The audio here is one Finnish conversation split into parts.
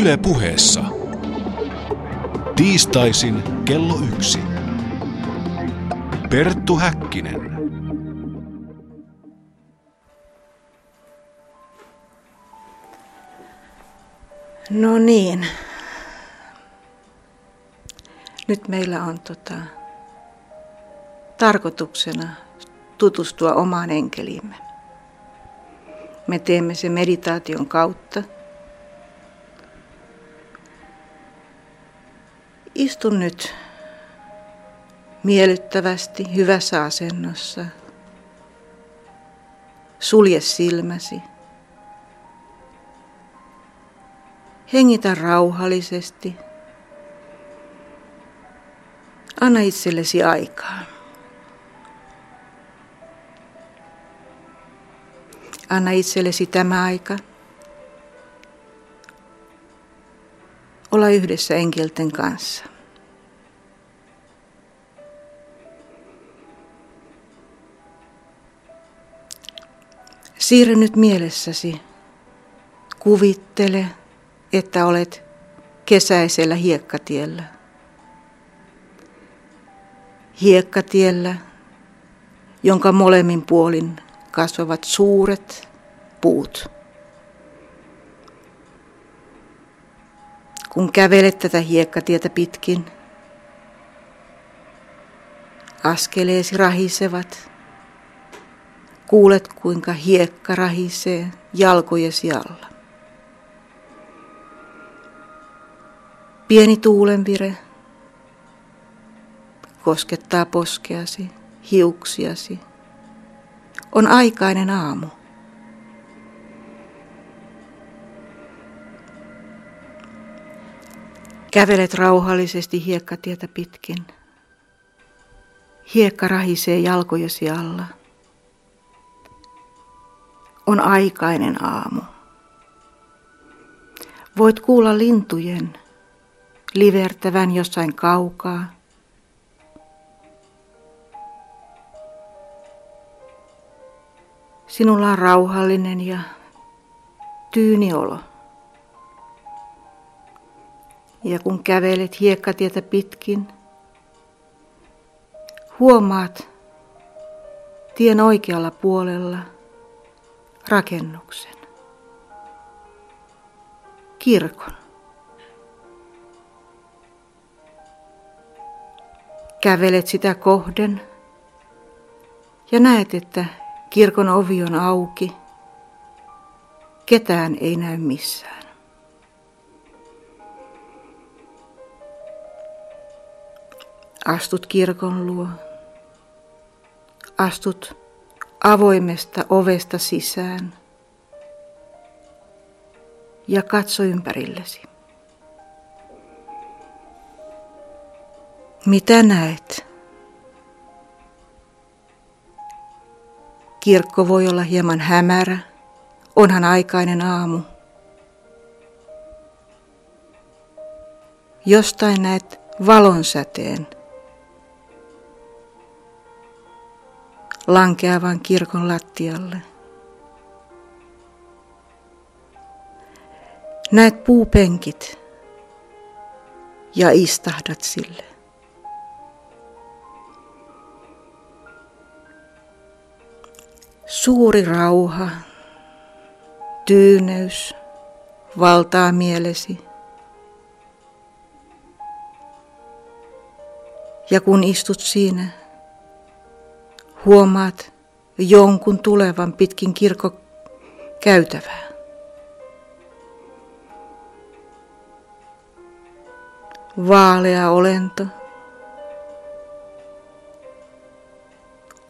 Yle puheessa. Tiistaisin kello yksi. Perttu Häkkinen. No niin. Nyt meillä on tota, tarkoituksena tutustua omaan enkeliimme. Me teemme sen meditaation kautta. Istun nyt miellyttävästi, hyvässä asennossa. Sulje silmäsi. Hengitä rauhallisesti. Anna itsellesi aikaa. Anna itsellesi tämä aika. Olla yhdessä enkelten kanssa. Siirry nyt mielessäsi. Kuvittele, että olet kesäisellä hiekkatiellä. Hiekkatiellä, jonka molemmin puolin kasvavat suuret puut. Kun kävelet tätä hiekkatietä pitkin, askeleesi rahisevat. Kuulet, kuinka hiekka rahisee jalkojesi alla. Pieni tuulenvire koskettaa poskeasi, hiuksiasi. On aikainen aamu. Kävelet rauhallisesti hiekkatietä pitkin. Hiekka rahisee jalkojesi alla. On aikainen aamu. Voit kuulla lintujen livertävän jossain kaukaa. Sinulla on rauhallinen ja tyyni olo. Ja kun kävelet hiekkatietä pitkin, huomaat tien oikealla puolella rakennuksen. Kirkon. Kävelet sitä kohden ja näet, että kirkon ovi on auki. Ketään ei näy missään. Astut kirkon luo. Astut avoimesta ovesta sisään ja katso ympärillesi. Mitä näet? Kirkko voi olla hieman hämärä, onhan aikainen aamu. Jostain näet valonsäteen lankeavan kirkon lattialle. Näet puupenkit ja istahdat sille. Suuri rauha, tyyneys valtaa mielesi. Ja kun istut siinä, huomaat jonkun tulevan pitkin kirkko käytävää. Vaalea olento,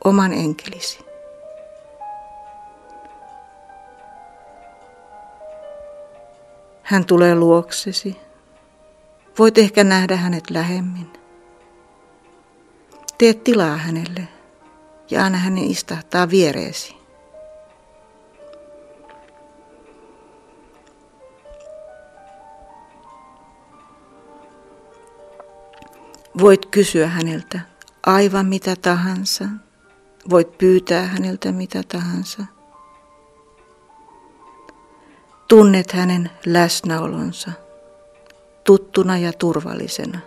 oman enkelisi. Hän tulee luoksesi. Voit ehkä nähdä hänet lähemmin. Tee tilaa hänelle ja anna hänen istahtaa viereesi. Voit kysyä häneltä aivan mitä tahansa. Voit pyytää häneltä mitä tahansa. Tunnet hänen läsnäolonsa tuttuna ja turvallisena.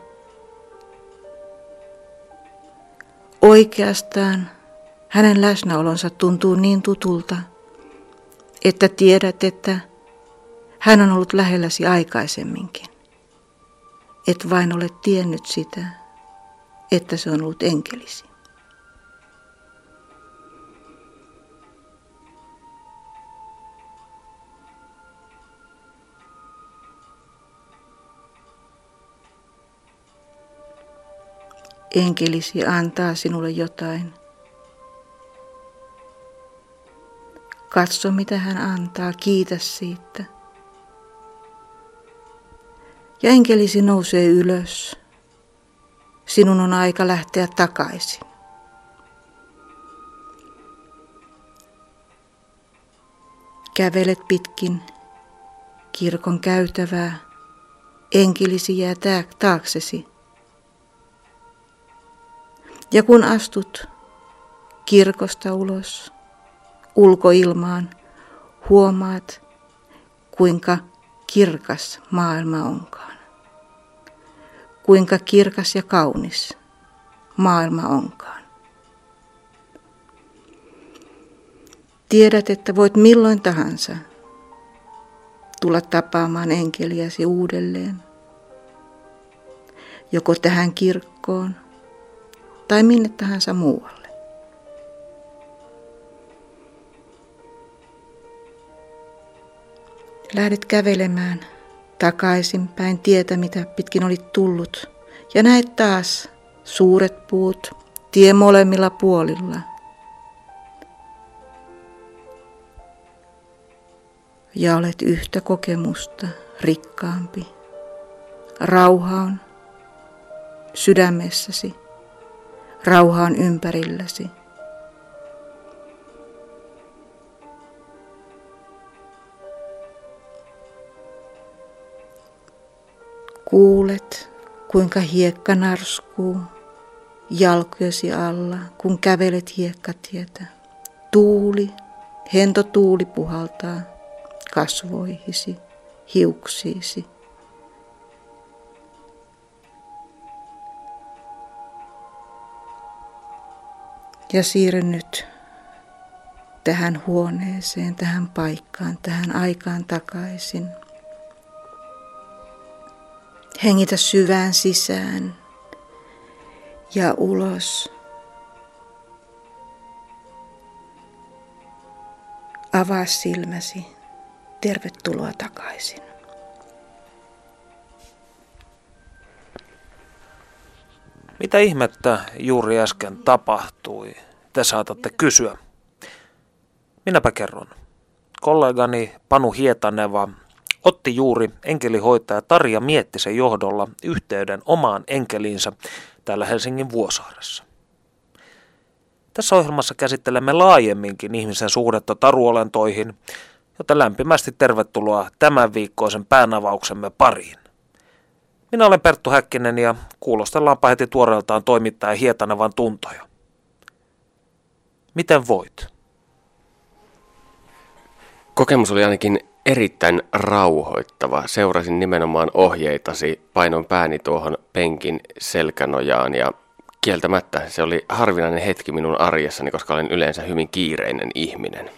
Oikeastaan hänen läsnäolonsa tuntuu niin tutulta, että tiedät, että hän on ollut lähelläsi aikaisemminkin. Et vain ole tiennyt sitä, että se on ollut enkelisi. Enkelisi antaa sinulle jotain. Katso, mitä hän antaa, kiitä siitä. Ja enkelisi nousee ylös. Sinun on aika lähteä takaisin. Kävelet pitkin kirkon käytävää. Enkelisi jää taaksesi. Ja kun astut kirkosta ulos ulkoilmaan, huomaat, kuinka kirkas maailma onkaan. Kuinka kirkas ja kaunis maailma onkaan. Tiedät, että voit milloin tahansa tulla tapaamaan enkeliäsi uudelleen. Joko tähän kirkkoon tai minne tahansa muualle. Lähdet kävelemään takaisinpäin tietä, mitä pitkin olit tullut, ja näet taas suuret puut, tie molemmilla puolilla. Ja olet yhtä kokemusta rikkaampi. Rauha on sydämessäsi. Rauha on ympärilläsi. Kuulet, kuinka hiekka narskuu jalkojesi alla, kun kävelet hiekkatietä. Tuuli, hento tuuli puhaltaa kasvoihisi, hiuksiisi. Ja siirryn nyt tähän huoneeseen, tähän paikkaan, tähän aikaan takaisin. Hengitä syvään sisään ja ulos. Avaa silmäsi. Tervetuloa takaisin. Mitä ihmettä juuri äsken tapahtui? Te saatatte kysyä. Minäpä kerron. Kollegani Panu Hietaneva otti juuri enkelihoitaja Tarja Miettisen johdolla yhteyden omaan enkeliinsä täällä Helsingin Vuosaaressa. Tässä ohjelmassa käsittelemme laajemminkin ihmisen suhdetta taruolentoihin, joten lämpimästi tervetuloa tämän viikkoisen päänavauksemme pariin. Minä olen Perttu Häkkinen ja kuulostellaanpa heti tuoreeltaan toimittaja Hietanevan tuntoja. Miten voit? Kokemus oli ainakin erittäin rauhoittava. Seurasin nimenomaan ohjeitasi, painoin pääni tuohon penkin selkänojaan ja kieltämättä se oli harvinainen hetki minun arjessani, koska olen yleensä hyvin kiireinen ihminen.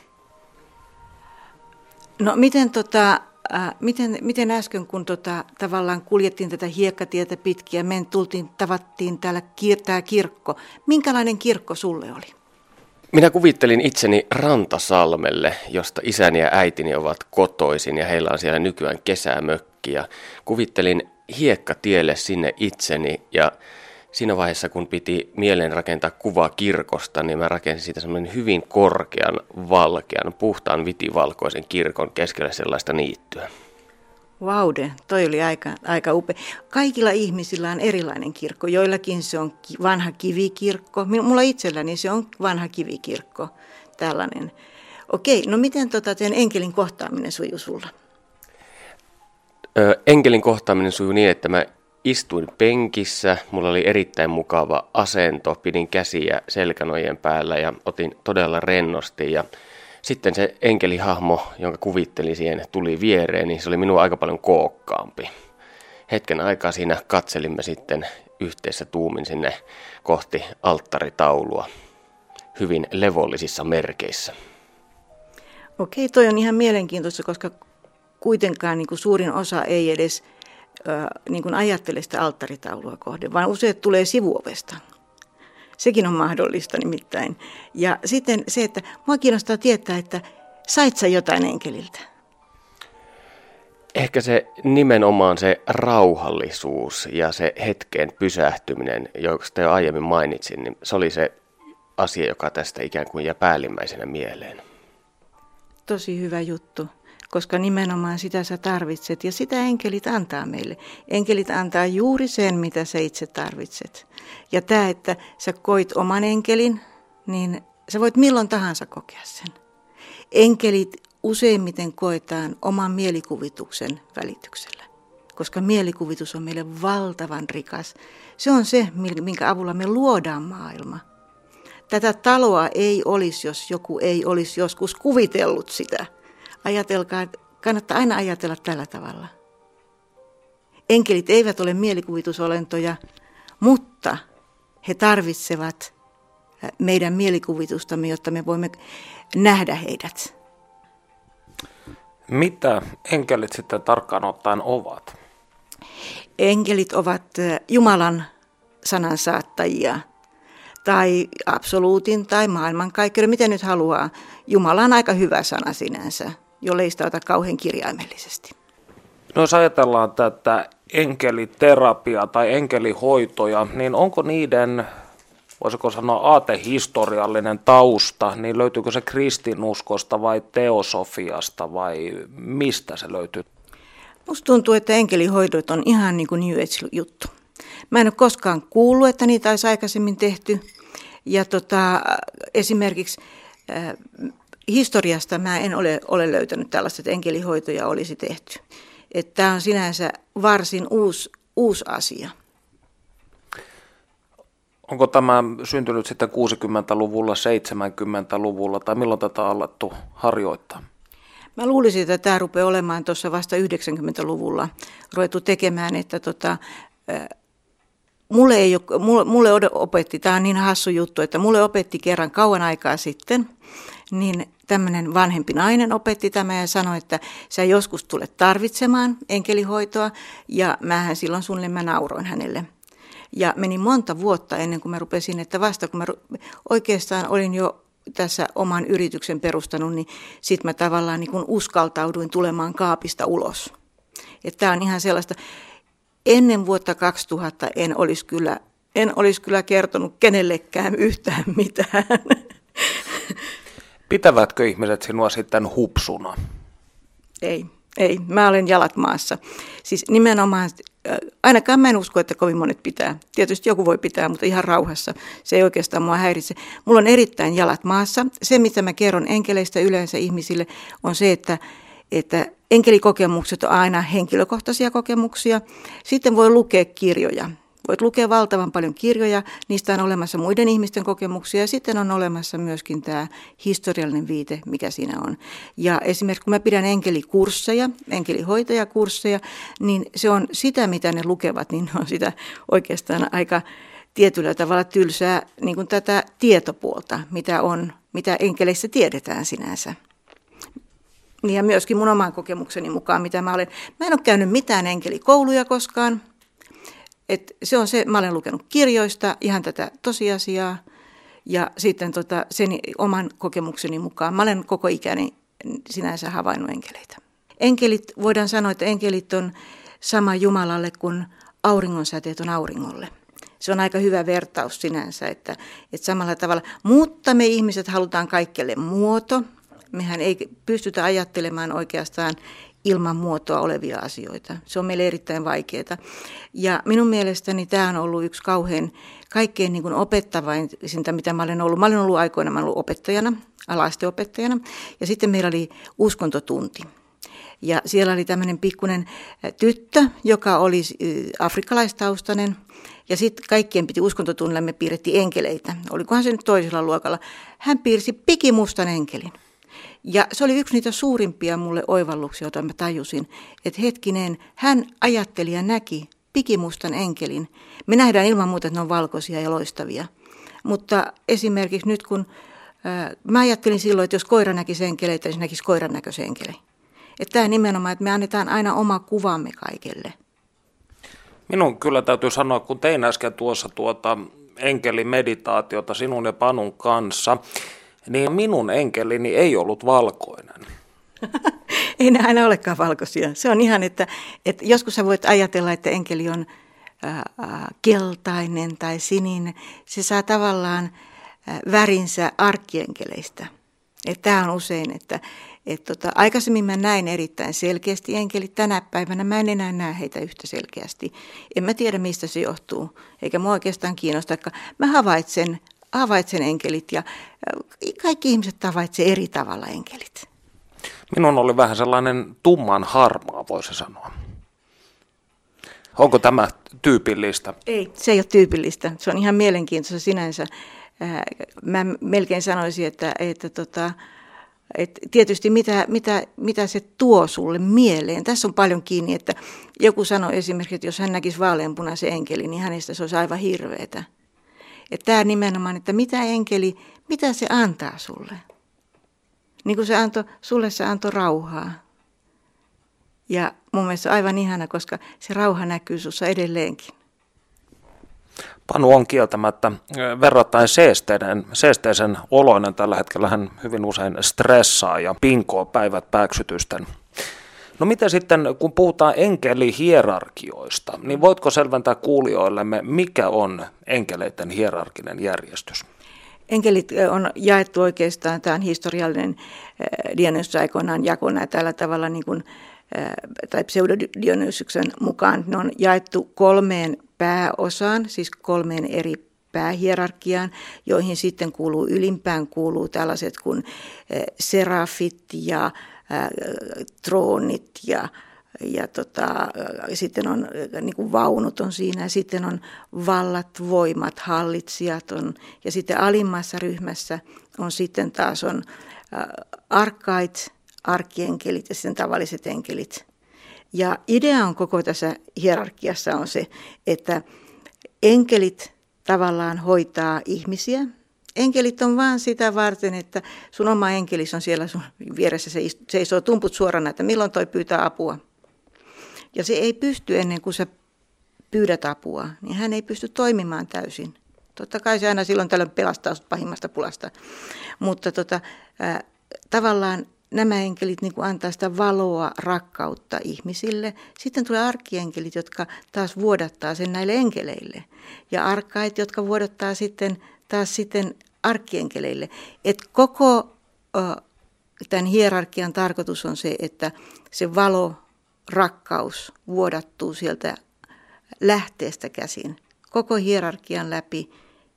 No miten tota, Äh, miten, miten äsken, kun tota, tavallaan kuljettiin tätä hiekkatietä pitkiä, me tultiin, tavattiin täällä kir- kirkko. Minkälainen kirkko sulle oli? Minä kuvittelin itseni Rantasalmelle, josta isäni ja äitini ovat kotoisin ja heillä on siellä nykyään kesämökki. Ja kuvittelin hiekkatielle sinne itseni ja siinä vaiheessa, kun piti mieleen rakentaa kuvaa kirkosta, niin mä rakensin siitä semmoinen hyvin korkean, valkean, puhtaan vitivalkoisen kirkon keskellä sellaista niittyä. Vaude, toi oli aika, aika upea. Kaikilla ihmisillä on erilainen kirkko. Joillakin se on vanha kivikirkko. Mulla itselläni se on vanha kivikirkko, tällainen. Okei, no miten tota teidän enkelin kohtaaminen sujuu sulla? Ö, enkelin kohtaaminen sujuu niin, että mä Istuin penkissä, mulla oli erittäin mukava asento, pidin käsiä selkänojen päällä ja otin todella rennosti ja sitten se enkelihahmo, jonka kuvittelin siihen, tuli viereen, niin se oli minua aika paljon kookkaampi. hetken aikaa siinä katselimme sitten yhteisessä tuumin sinne kohti alttaritaulua hyvin levollisissa merkeissä. Okei, toi on ihan mielenkiintoista, koska kuitenkaan niin kuin suurin osa ei edes äh, niin kuin ajattele sitä alttaritaulua kohden, vaan useat tulee sivuovesta. Sekin on mahdollista nimittäin. Ja sitten se, että mua kiinnostaa tietää, että sait sä jotain enkeliltä? Ehkä se nimenomaan se rauhallisuus ja se hetken pysähtyminen, josta jo aiemmin mainitsin, niin se oli se asia, joka tästä ikään kuin jää päällimmäisenä mieleen. Tosi hyvä juttu, koska nimenomaan sitä sä tarvitset ja sitä enkelit antaa meille. Enkelit antaa juuri sen, mitä sä itse tarvitset. Ja tämä, että sä koit oman enkelin, niin sä voit milloin tahansa kokea sen. Enkelit useimmiten koetaan oman mielikuvituksen välityksellä, koska mielikuvitus on meille valtavan rikas. Se on se, minkä avulla me luodaan maailma. Tätä taloa ei olisi, jos joku ei olisi joskus kuvitellut sitä. Ajatelkaa, kannattaa aina ajatella tällä tavalla. Enkelit eivät ole mielikuvitusolentoja, mutta he tarvitsevat meidän mielikuvitustamme, jotta me voimme nähdä heidät. Mitä enkelit sitten tarkkaan ottaen ovat? Enkelit ovat Jumalan sanan saattajia tai absoluutin tai maailmankaikkeuden, miten nyt haluaa. Jumala on aika hyvä sana sinänsä, jolle ei sitä ota kauhean kirjaimellisesti. No jos ajatellaan tätä enkeliterapia tai enkelihoitoja, niin onko niiden voisiko sanoa aatehistoriallinen tausta, niin löytyykö se kristinuskosta vai teosofiasta vai mistä se löytyy? Musta tuntuu, että enkelihoidot on ihan niin kuin New Age-juttu. Mä en ole koskaan kuullut, että niitä olisi aikaisemmin tehty. Ja tota, esimerkiksi äh, historiasta mä en ole, ole löytänyt tällaista, että enkelihoitoja olisi tehty. Tämä on sinänsä varsin uusi, uusi asia. Onko tämä syntynyt sitten 60-luvulla, 70-luvulla tai milloin tätä on alettu harjoittaa? Mä luulisin, että tämä rupeaa olemaan tuossa vasta 90-luvulla ruvettu tekemään, että tota, mulle, ei ole, mulle, mulle opetti, tämä on niin hassu juttu, että mulle opetti kerran kauan aikaa sitten, niin tämmöinen vanhempi nainen opetti tämä ja sanoi, että sä joskus tulet tarvitsemaan enkelihoitoa ja mähän silloin suunnilleen mä nauroin hänelle – ja meni monta vuotta ennen kuin mä rupesin, että vasta kun mä oikeastaan olin jo tässä oman yrityksen perustanut, niin sitten mä tavallaan niin kun uskaltauduin tulemaan kaapista ulos. Tämä on ihan sellaista, ennen vuotta 2000 en olisi kyllä, en olisi kyllä kertonut kenellekään yhtään mitään. Pitävätkö ihmiset sinua sitten hupsuna? Ei, ei. Mä olen jalat maassa. Siis nimenomaan ainakaan mä en usko, että kovin monet pitää. Tietysti joku voi pitää, mutta ihan rauhassa. Se ei oikeastaan mua häiritse. Mulla on erittäin jalat maassa. Se, mitä mä kerron enkeleistä yleensä ihmisille, on se, että, että enkelikokemukset on aina henkilökohtaisia kokemuksia. Sitten voi lukea kirjoja. Voit lukea valtavan paljon kirjoja, niistä on olemassa muiden ihmisten kokemuksia ja sitten on olemassa myöskin tämä historiallinen viite, mikä siinä on. Ja esimerkiksi kun mä pidän enkelikursseja, enkelihoitajakursseja, niin se on sitä, mitä ne lukevat, niin on sitä oikeastaan aika tietyllä tavalla tylsää niin kuin tätä tietopuolta, mitä on, mitä enkeleissä tiedetään sinänsä. Ja myöskin mun oman kokemukseni mukaan, mitä mä olen. Mä en ole käynyt mitään enkelikouluja koskaan. Et se on se, mä olen lukenut kirjoista ihan tätä tosiasiaa ja sitten tota, sen oman kokemukseni mukaan mä olen koko ikäni sinänsä havainnut enkeleitä. Enkelit, voidaan sanoa, että enkelit on sama Jumalalle kuin auringonsäteet on auringolle. Se on aika hyvä vertaus sinänsä, että, että samalla tavalla. Mutta me ihmiset halutaan kaikkelle muoto. Mehän ei pystytä ajattelemaan oikeastaan ilman muotoa olevia asioita. Se on meille erittäin vaikeaa. Ja minun mielestäni tämä on ollut yksi kauhean kaikkein niin opettavaisinta, mitä mä olen ollut. Mä olen ollut aikoina, mä olen ollut opettajana, alasteopettajana, ja sitten meillä oli uskontotunti. Ja siellä oli tämmöinen pikkuinen tyttö, joka oli afrikkalaistaustainen, ja sitten kaikkien piti uskontotunnilla, me piirrettiin enkeleitä. Olikohan se nyt toisella luokalla. Hän piirsi pikimustan enkelin. Ja se oli yksi niitä suurimpia mulle oivalluksia, joita mä tajusin, että hetkinen, hän ajatteli ja näki pikimustan enkelin. Me nähdään ilman muuta, että ne on valkoisia ja loistavia. Mutta esimerkiksi nyt kun äh, mä ajattelin silloin, että jos koira näkisi enkeleitä, niin se näkisi koiran näköisen enkelin. Että tämä nimenomaan, että me annetaan aina oma kuvamme kaikelle. Minun kyllä täytyy sanoa, kun tein äsken tuossa tuota enkelimeditaatiota sinun ja Panun kanssa, niin minun enkelini ei ollut valkoinen. ei ne aina olekaan valkoisia. Se on ihan, että, että joskus sä voit ajatella, että enkeli on ää, keltainen tai sininen. Se saa tavallaan ää, värinsä arkkienkeleistä. Tämä on usein, että et tota, aikaisemmin mä näin erittäin selkeästi enkelit. Tänä päivänä mä en enää näe heitä yhtä selkeästi. En mä tiedä, mistä se johtuu, eikä mua oikeastaan kiinnosta. Mä havaitsen, havaitsen enkelit ja kaikki ihmiset havaitsevat eri tavalla enkelit. Minun oli vähän sellainen tumman harmaa, voisi sanoa. Onko tämä tyypillistä? Ei, se ei ole tyypillistä. Se on ihan mielenkiintoista sinänsä. Mä melkein sanoisin, että, että tota, et tietysti mitä, mitä, mitä se tuo sulle mieleen. Tässä on paljon kiinni, että joku sanoi esimerkiksi, että jos hän näkisi vaaleanpunaisen enkelin, niin hänestä se olisi aivan hirveetä. Että tämä nimenomaan, että mitä enkeli, mitä se antaa sulle. Niin kuin se antoi, sulle se antoi rauhaa. Ja mun mielestä aivan ihana, koska se rauha näkyy sussa edelleenkin. Panu on kieltämättä verrattain seesteinen, seesteisen oloinen tällä hetkellä. Hän hyvin usein stressaa ja pinkoo päivät pääksytysten. No mitä sitten, kun puhutaan enkelihierarkioista, niin voitko selventää kuulijoillemme, mikä on enkeleiden hierarkinen järjestys? Enkelit on jaettu oikeastaan, tämä on historiallinen Dionysus aikoinaan jakona tällä tavalla niin kuin, tai pseudodionysyksen mukaan ne on jaettu kolmeen pääosaan, siis kolmeen eri päähierarkiaan, joihin sitten kuuluu ylimpään kuuluu tällaiset kuin serafit ja troonit ja ja tota, sitten on niin kuin vaunut on siinä ja sitten on vallat, voimat, hallitsijat on ja sitten alimmassa ryhmässä on sitten taas on arkait, arkienkelit ja sitten tavalliset enkelit. Ja idea on koko tässä hierarkiassa on se, että enkelit tavallaan hoitaa ihmisiä. Enkelit on vaan sitä varten, että sun oma enkelis on siellä sun vieressä, se seisoo tumput suorana, että milloin toi pyytää apua. Ja se ei pysty ennen kuin sä pyydät apua, niin hän ei pysty toimimaan täysin. Totta kai se aina silloin tällöin pelastaa pahimmasta pulasta. Mutta tota, äh, tavallaan nämä enkelit niin kuin antaa sitä valoa, rakkautta ihmisille. Sitten tulee arkkienkelit, jotka taas vuodattaa sen näille enkeleille. Ja arkait, jotka vuodattaa sitten taas sitten arkkienkeleille. Et koko tämän hierarkian tarkoitus on se, että se valo, rakkaus vuodattuu sieltä lähteestä käsin. Koko hierarkian läpi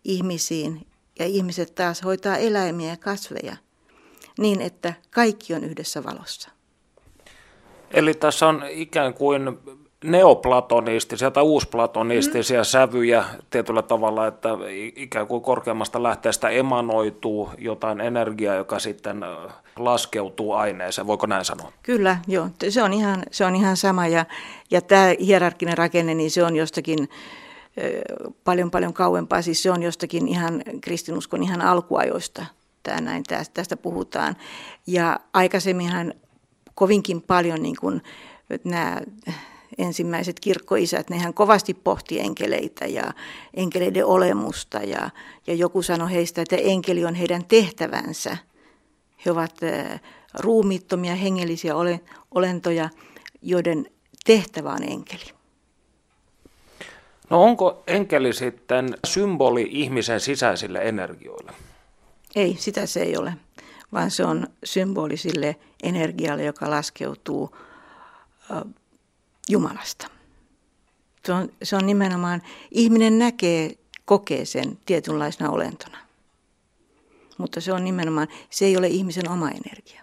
ihmisiin ja ihmiset taas hoitaa eläimiä ja kasveja – niin, että kaikki on yhdessä valossa. Eli tässä on ikään kuin neoplatonistisia tai uusplatonistisia mm. sävyjä tietyllä tavalla, että ikään kuin korkeammasta lähteestä emanoituu jotain energiaa, joka sitten laskeutuu aineeseen. Voiko näin sanoa? Kyllä, joo. Se on ihan, se on ihan sama. Ja, ja tämä hierarkkinen rakenne, niin se on jostakin paljon paljon kauempaa. Siis se on jostakin ihan kristinuskon ihan alkuajoista – tämä näin, tästä puhutaan. Ja aikaisemminhan kovinkin paljon niin kuin, nämä ensimmäiset kirkkoisät, nehän kovasti pohti enkeleitä ja enkeleiden olemusta ja, ja joku sanoi heistä, että enkeli on heidän tehtävänsä. He ovat ruumiittomia hengellisiä olentoja, joiden tehtävä on enkeli. No onko enkeli sitten symboli ihmisen sisäisille energioille? Ei, sitä se ei ole, vaan se on symboli sille energialle, joka laskeutuu Jumalasta. Se on, se on nimenomaan, ihminen näkee, kokee sen tietynlaisena olentona. Mutta se on nimenomaan, se ei ole ihmisen oma energia.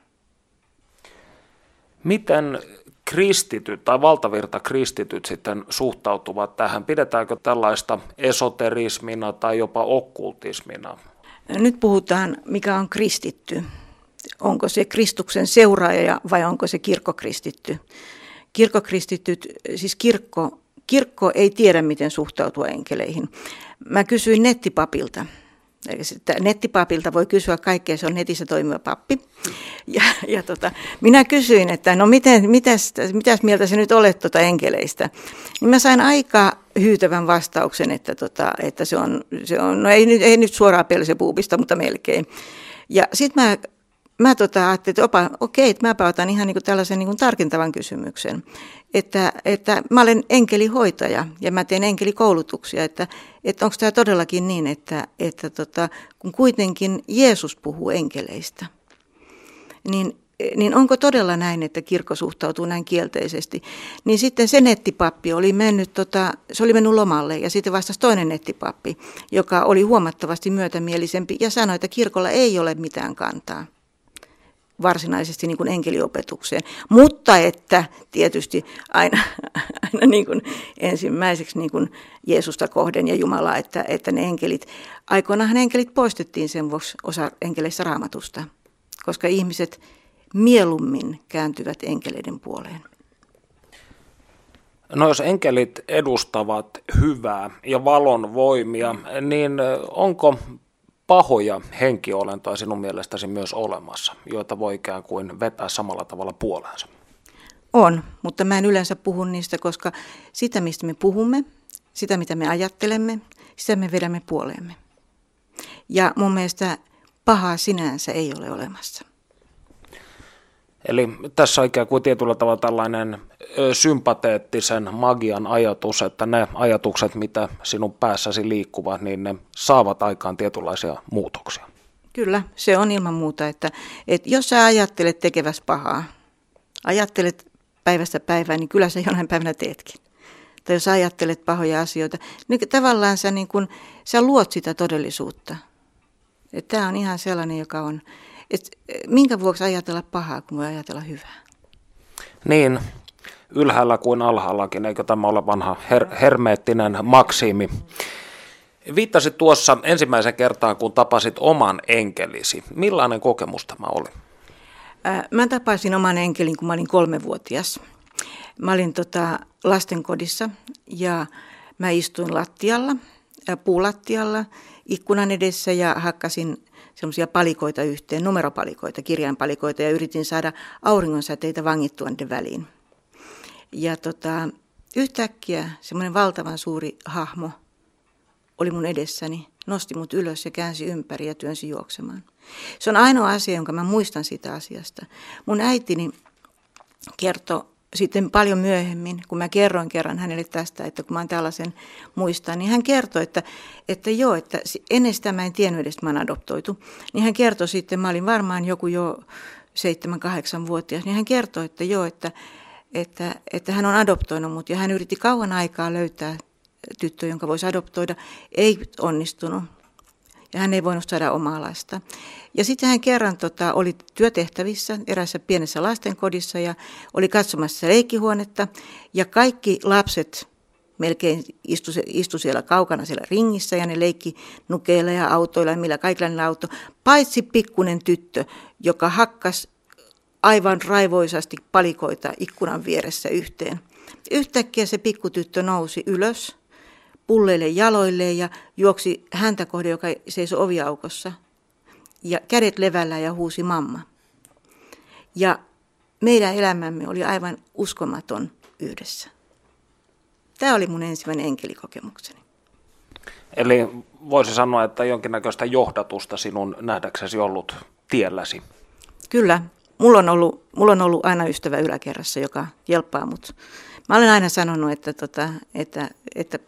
Miten kristityt tai valtavirta kristityt sitten suhtautuvat tähän? Pidetäänkö tällaista esoterismina tai jopa okkultismina? Nyt puhutaan, mikä on kristitty. onko se Kristuksen seuraaja vai onko se kirkkokristitty. Kirkkokristityt, siis kirkko, kirkko ei tiedä, miten suhtautua enkeleihin. Mä kysyin nettipapilta, nettipapilta voi kysyä kaikkea, se on netissä toimiva pappi. Ja, ja tota, minä kysyin, että no miten, mitäs, mitäs mieltä se nyt olet tuota enkeleistä. Niin mä sain aika hyytävän vastauksen, että, tota, että se, on, se on, no ei, ei nyt suoraan puupista, mutta melkein. Ja sitten mä mä tota ajattelin, että opa, okei, että mä otan ihan niin tällaisen niin tarkentavan kysymyksen, että, että mä olen enkelihoitaja ja mä teen enkelikoulutuksia, että, että onko tämä todellakin niin, että, että tota, kun kuitenkin Jeesus puhuu enkeleistä, niin niin onko todella näin, että kirkko suhtautuu näin kielteisesti? Niin sitten se nettipappi oli mennyt, tota, se oli mennyt lomalle ja sitten vastasi toinen nettipappi, joka oli huomattavasti myötämielisempi ja sanoi, että kirkolla ei ole mitään kantaa varsinaisesti niin kuin enkeliopetukseen, mutta että tietysti aina, aina niin kuin ensimmäiseksi niin kuin Jeesusta kohden ja Jumalaa, että, että ne enkelit, aikoinaan enkelit poistettiin sen vuoksi osa enkeleissä raamatusta, koska ihmiset mieluummin kääntyvät enkeleiden puoleen. No jos enkelit edustavat hyvää ja valon voimia, niin onko pahoja henkiolentoja sinun mielestäsi myös olemassa, joita voi ikään kuin vetää samalla tavalla puoleensa? On, mutta mä en yleensä puhu niistä, koska sitä, mistä me puhumme, sitä, mitä me ajattelemme, sitä me vedämme puoleemme. Ja mun mielestä pahaa sinänsä ei ole olemassa. Eli tässä on ikään kuin tietyllä tavalla tällainen sympateettisen magian ajatus, että ne ajatukset, mitä sinun päässäsi liikkuvat, niin ne saavat aikaan tietynlaisia muutoksia. Kyllä, se on ilman muuta, että, että jos sä ajattelet tekeväs pahaa, ajattelet päivästä päivään, niin kyllä sä jonain päivänä teetkin. Tai jos ajattelet pahoja asioita, niin tavallaan sä, niin kun, sä luot sitä todellisuutta. Tämä on ihan sellainen, joka on, et minkä vuoksi ajatella pahaa, kun voi ajatella hyvää? Niin, ylhäällä kuin alhaallakin, eikö tämä ole vanha her- hermeettinen maksimi? Viittasit tuossa ensimmäisen kertaan, kun tapasit oman enkelisi. Millainen kokemus tämä oli? Mä tapasin oman enkelin, kun mä olin kolmevuotias. Mä olin tota lastenkodissa ja mä istuin lattialla, puulattialla, ikkunan edessä ja hakkasin semmoisia palikoita yhteen, numeropalikoita, kirjainpalikoita ja yritin saada auringonsäteitä vangittua niiden väliin. Ja tota, yhtäkkiä semmoinen valtavan suuri hahmo oli mun edessäni, nosti mut ylös ja käänsi ympäri ja työnsi juoksemaan. Se on ainoa asia, jonka mä muistan siitä asiasta. Mun äitini kertoi sitten paljon myöhemmin, kun mä kerroin kerran hänelle tästä, että kun mä tällaisen muistan, niin hän kertoi, että, että joo, että ennen sitä mä en tiennyt edes, että mä adoptoitu. Niin hän kertoi sitten, mä olin varmaan joku jo 7-8-vuotias, niin hän kertoi, että joo, että, että, että hän on adoptoinut mut ja hän yritti kauan aikaa löytää tyttö, jonka voisi adoptoida. Ei onnistunut ja hän ei voinut saada omaa lasta. Ja sitten hän kerran tota, oli työtehtävissä erässä pienessä lastenkodissa ja oli katsomassa leikkihuonetta ja kaikki lapset melkein istu, istu siellä kaukana siellä ringissä ja ne leikki nukeilla ja autoilla ja millä kaikilla auto, paitsi pikkunen tyttö, joka hakkas aivan raivoisasti palikoita ikkunan vieressä yhteen. Yhtäkkiä se pikkutyttö nousi ylös pulleille jaloilleen ja juoksi häntä kohde, joka seisoi oviaukossa. Ja kädet levällä ja huusi mamma. Ja meidän elämämme oli aivan uskomaton yhdessä. Tämä oli mun ensimmäinen enkelikokemukseni. Eli voisi sanoa, että jonkinnäköistä johdatusta sinun nähdäksesi ollut tielläsi. Kyllä. Mulla on ollut, mulla on ollut aina ystävä yläkerrassa, joka jelppaa mut. Mä olen aina sanonut, että, tota, että, että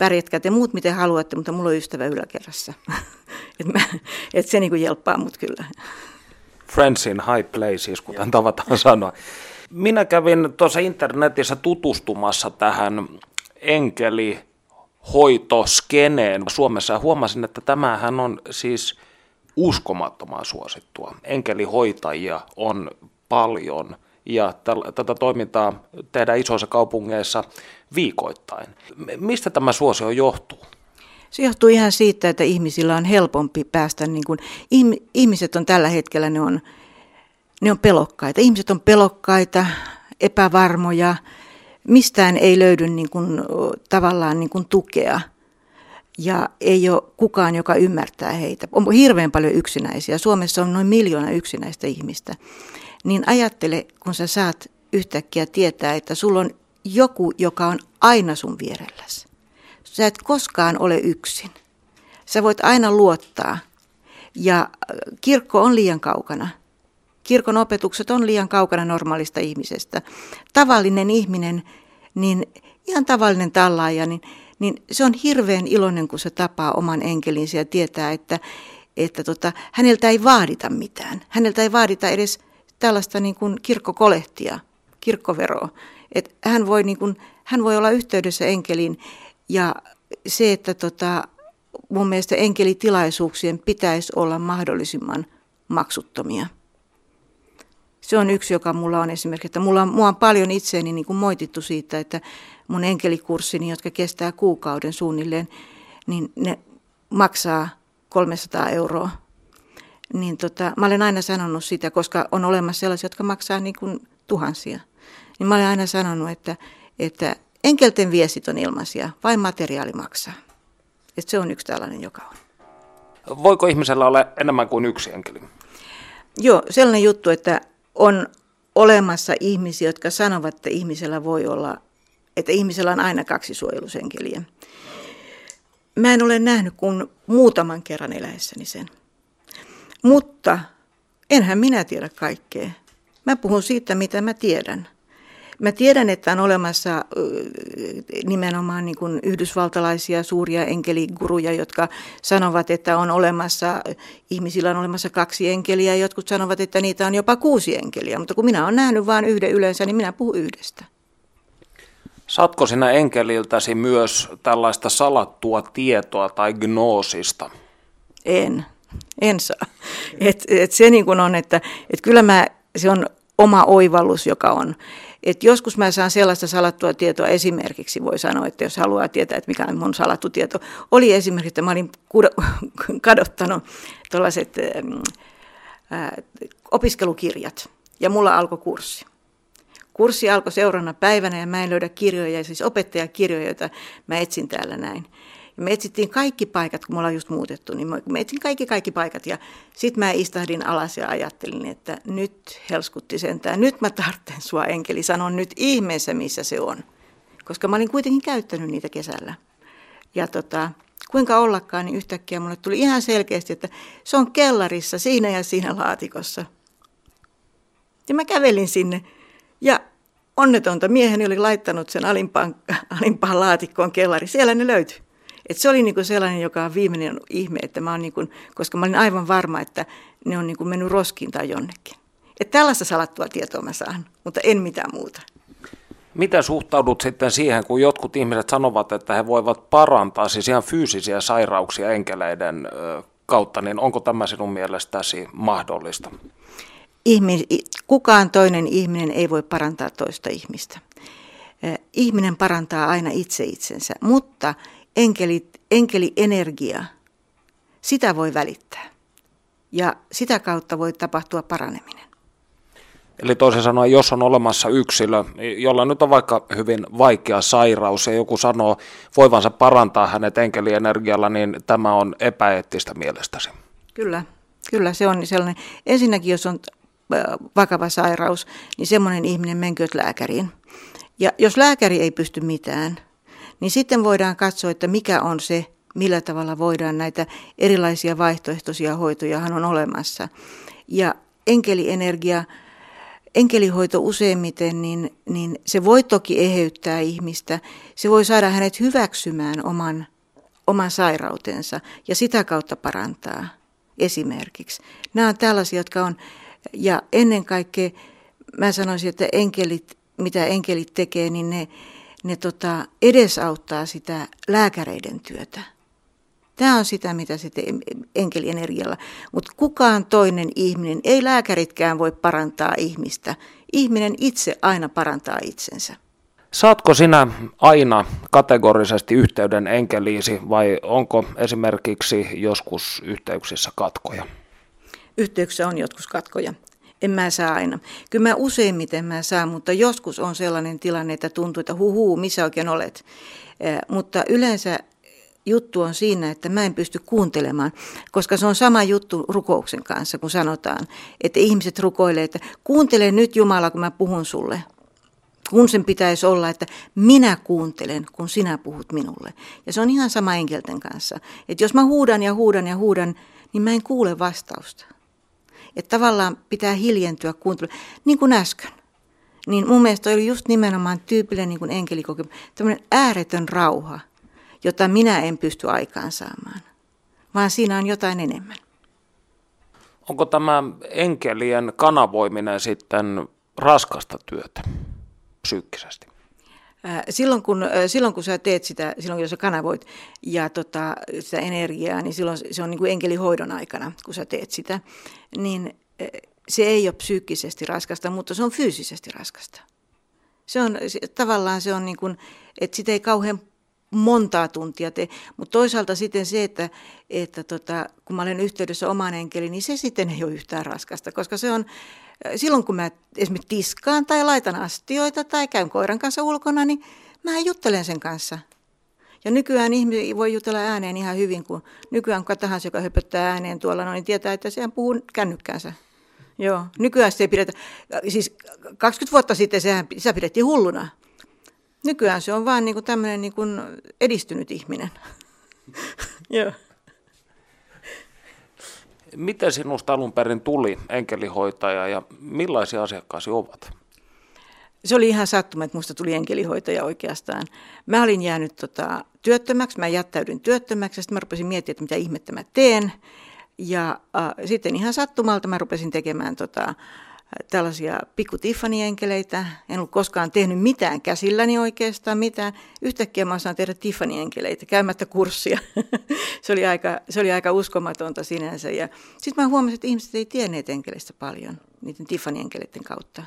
pärjätkää te muut miten haluatte, mutta mulla on ystävä yläkerrassa. että et se niin kuin jelppaa mut kyllä. Friends in high places, kuten tavataan sanoa. Minä kävin tuossa internetissä tutustumassa tähän enkeli hoitoskeneen Suomessa ja huomasin, että tämähän on siis uskomattoman suosittua. Enkelihoitajia on paljon – ja tätä toimintaa tehdään isoissa kaupungeissa viikoittain. Mistä tämä suosio johtuu? Se johtuu ihan siitä, että ihmisillä on helpompi päästä, niin kuin, ihmiset on tällä hetkellä, ne on, ne on pelokkaita. Ihmiset on pelokkaita, epävarmoja, mistään ei löydy niin kuin, tavallaan niin kuin tukea ja ei ole kukaan, joka ymmärtää heitä. On hirveän paljon yksinäisiä. Suomessa on noin miljoona yksinäistä ihmistä. Niin ajattele, kun sä saat yhtäkkiä tietää, että sulla on joku, joka on aina sun vierelläsi. Sä et koskaan ole yksin. Sä voit aina luottaa. Ja äh, kirkko on liian kaukana. Kirkon opetukset on liian kaukana normaalista ihmisestä. Tavallinen ihminen, niin ihan tavallinen tallaaja, niin, niin se on hirveän iloinen, kun se tapaa oman enkelinsä ja tietää, että, että tota, häneltä ei vaadita mitään. Häneltä ei vaadita edes tällaista niin kuin kirkkokolehtia, kirkkoveroa. Et hän, voi niin kuin, hän voi olla yhteydessä enkeliin ja se, että tota, mun mielestä enkelitilaisuuksien pitäisi olla mahdollisimman maksuttomia. Se on yksi, joka mulla on esimerkiksi, että mulla on, mua on paljon itseäni niin kuin moitittu siitä, että mun enkelikurssini, jotka kestää kuukauden suunnilleen, niin ne maksaa 300 euroa. Niin tota, mä olen aina sanonut sitä, koska on olemassa sellaisia, jotka maksaa niin kuin tuhansia. Niin mä olen aina sanonut, että, että enkelten viestit on ilmaisia, vain materiaali maksaa. Että se on yksi tällainen, joka on. Voiko ihmisellä olla enemmän kuin yksi enkeli? Joo, sellainen juttu, että on olemassa ihmisiä, jotka sanovat, että ihmisellä voi olla, että ihmisellä on aina kaksi suojelusenkeliä. Mä en ole nähnyt kuin muutaman kerran eläessäni sen. Mutta enhän minä tiedä kaikkea. Mä puhun siitä, mitä mä tiedän. Mä tiedän, että on olemassa nimenomaan niin kuin yhdysvaltalaisia suuria enkeliguruja, jotka sanovat, että on olemassa, ihmisillä on olemassa kaksi enkeliä, ja jotkut sanovat, että niitä on jopa kuusi enkeliä. Mutta kun minä olen nähnyt vain yhden yleensä, niin minä puhun yhdestä. Saatko sinä enkeliltäsi myös tällaista salattua tietoa tai gnoosista? En, en saa. Et, et se niin kuin on, että et kyllä mä, se on oma oivallus, joka on. Et joskus mä saan sellaista salattua tietoa, esimerkiksi voi sanoa, että jos haluaa tietää, että mikä on mun salattu tieto, oli esimerkiksi, että mä olin kadottanut tuollaiset opiskelukirjat ja mulla alkoi kurssi. Kurssi alkoi seuraavana päivänä ja mä en löydä kirjoja, siis opettajakirjoja, joita mä etsin täällä näin. Me etsittiin kaikki paikat, kun me ollaan just muutettu, niin me etsin kaikki kaikki paikat. Ja sitten mä istahdin alas ja ajattelin, että nyt helskutti sentään, nyt mä tarvitsen sua enkeli, sanon nyt ihmeessä, missä se on. Koska mä olin kuitenkin käyttänyt niitä kesällä. Ja tota, kuinka ollakaan, niin yhtäkkiä mulle tuli ihan selkeästi, että se on kellarissa siinä ja siinä laatikossa. Ja mä kävelin sinne ja onnetonta mieheni oli laittanut sen alimpaan, alimpaan laatikkoon kellari. Siellä ne löytyi. Et se oli niinku sellainen, joka on viimeinen ihme, että mä oon niinku, koska mä olin aivan varma, että ne on niinku mennyt roskiin tai jonnekin. Et tällaista salattua tietoa mä saan, mutta en mitään muuta. Miten suhtaudut sitten siihen, kun jotkut ihmiset sanovat, että he voivat parantaa siis ihan fyysisiä sairauksia enkeleiden kautta, niin onko tämä sinun mielestäsi mahdollista? Ihmin, kukaan toinen ihminen ei voi parantaa toista ihmistä. Ihminen parantaa aina itse itsensä, mutta enkeli, enkelienergia, sitä voi välittää. Ja sitä kautta voi tapahtua paraneminen. Eli toisin sanoen, jos on olemassa yksilö, jolla nyt on vaikka hyvin vaikea sairaus ja joku sanoo voivansa parantaa hänet enkelienergialla, niin tämä on epäeettistä mielestäsi. Kyllä, kyllä se on sellainen. Ensinnäkin, jos on vakava sairaus, niin semmoinen ihminen menkööt lääkäriin. Ja jos lääkäri ei pysty mitään, niin sitten voidaan katsoa, että mikä on se, millä tavalla voidaan näitä erilaisia vaihtoehtoisia hoitojahan on olemassa. Ja enkelienergia, enkelihoito useimmiten, niin, niin se voi toki eheyttää ihmistä. Se voi saada hänet hyväksymään oman, oman sairautensa ja sitä kautta parantaa esimerkiksi. Nämä on tällaisia, jotka on, ja ennen kaikkea mä sanoisin, että enkelit, mitä enkelit tekee, niin ne, ne tota, edesauttaa sitä lääkäreiden työtä. Tämä on sitä, mitä se tee enkelienergialla. Mutta kukaan toinen ihminen, ei lääkäritkään voi parantaa ihmistä. Ihminen itse aina parantaa itsensä. Saatko sinä aina kategorisesti yhteyden enkeliisi vai onko esimerkiksi joskus yhteyksissä katkoja? Yhteyksissä on joskus katkoja. En mä saa aina. Kyllä mä useimmiten mä saan, mutta joskus on sellainen tilanne, että tuntuu, että huhuu, missä oikein olet. Mutta yleensä juttu on siinä, että mä en pysty kuuntelemaan, koska se on sama juttu rukouksen kanssa, kun sanotaan, että ihmiset rukoilee, että kuuntele nyt Jumala, kun mä puhun sulle. Kun sen pitäisi olla, että minä kuuntelen, kun sinä puhut minulle. Ja se on ihan sama enkelten kanssa. Että jos mä huudan ja huudan ja huudan, niin mä en kuule vastausta. Että tavallaan pitää hiljentyä kuuntelemaan, niin kuin äsken. Niin mun mielestä oli just nimenomaan tyypillinen niin kuin enkelikokemus, tämmöinen ääretön rauha, jota minä en pysty aikaansaamaan, vaan siinä on jotain enemmän. Onko tämä enkelien kanavoiminen sitten raskasta työtä psyykkisesti? Silloin kun, silloin kun sä teet sitä, silloin kun sä kanavoit ja tota, sitä energiaa, niin silloin se on niin kuin enkelihoidon aikana, kun sä teet sitä, niin se ei ole psyykkisesti raskasta, mutta se on fyysisesti raskasta. Se on, tavallaan se on niin kuin, että sitä ei kauhean montaa tuntia tee, mutta toisaalta sitten se, että, että tota, kun mä olen yhteydessä omaan enkeliin, niin se sitten ei ole yhtään raskasta, koska se on, silloin kun mä esimerkiksi tiskaan tai laitan astioita tai käyn koiran kanssa ulkona, niin mä juttelen sen kanssa. Ja nykyään ihminen voi jutella ääneen ihan hyvin, kun nykyään kuka tahansa, joka höpöttää ääneen tuolla, no, niin tietää, että sehän puhuu kännykkäänsä. Joo, nykyään se ei pidetä, siis 20 vuotta sitten sehän, sitä pidettiin hulluna. Nykyään se on vaan niin kuin tämmöinen niin kuin edistynyt ihminen. Joo. Miten sinusta alun perin tuli enkelihoitaja ja millaisia asiakkaasi ovat? Se oli ihan sattuma, että minusta tuli enkelihoitaja oikeastaan. Mä olin jäänyt tota, työttömäksi, mä jättäydyin työttömäksi ja sitten mä rupesin miettimään, että mitä ihmettä mä teen. Ja äh, sitten ihan sattumalta mä rupesin tekemään tota, tällaisia pikku Tiffany-enkeleitä. En ollut koskaan tehnyt mitään käsilläni oikeastaan mitään. Yhtäkkiä mä osaan tehdä Tiffany-enkeleitä käymättä kurssia. se, oli aika, se oli aika uskomatonta sinänsä. Ja sitten mä huomasin, että ihmiset ei tienneet enkeleistä paljon niiden Tiffany-enkeleiden kautta.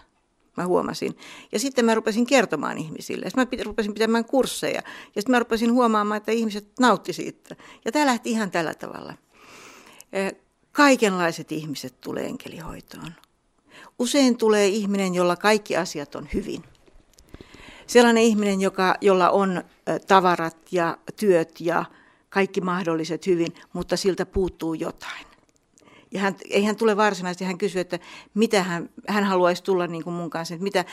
Mä huomasin. Ja sitten mä rupesin kertomaan ihmisille. Sitten mä rupesin pitämään kursseja. Ja sitten mä rupesin huomaamaan, että ihmiset nautti siitä. Ja tämä lähti ihan tällä tavalla. Kaikenlaiset ihmiset tulee enkelihoitoon. Usein tulee ihminen, jolla kaikki asiat on hyvin. Sellainen ihminen, joka, jolla on tavarat ja työt ja kaikki mahdolliset hyvin, mutta siltä puuttuu jotain. Ja hän, ei hän tule varsinaisesti, hän kysyy, että mitä hän, hän haluaisi tulla niin kuin mun kanssa, että mitä,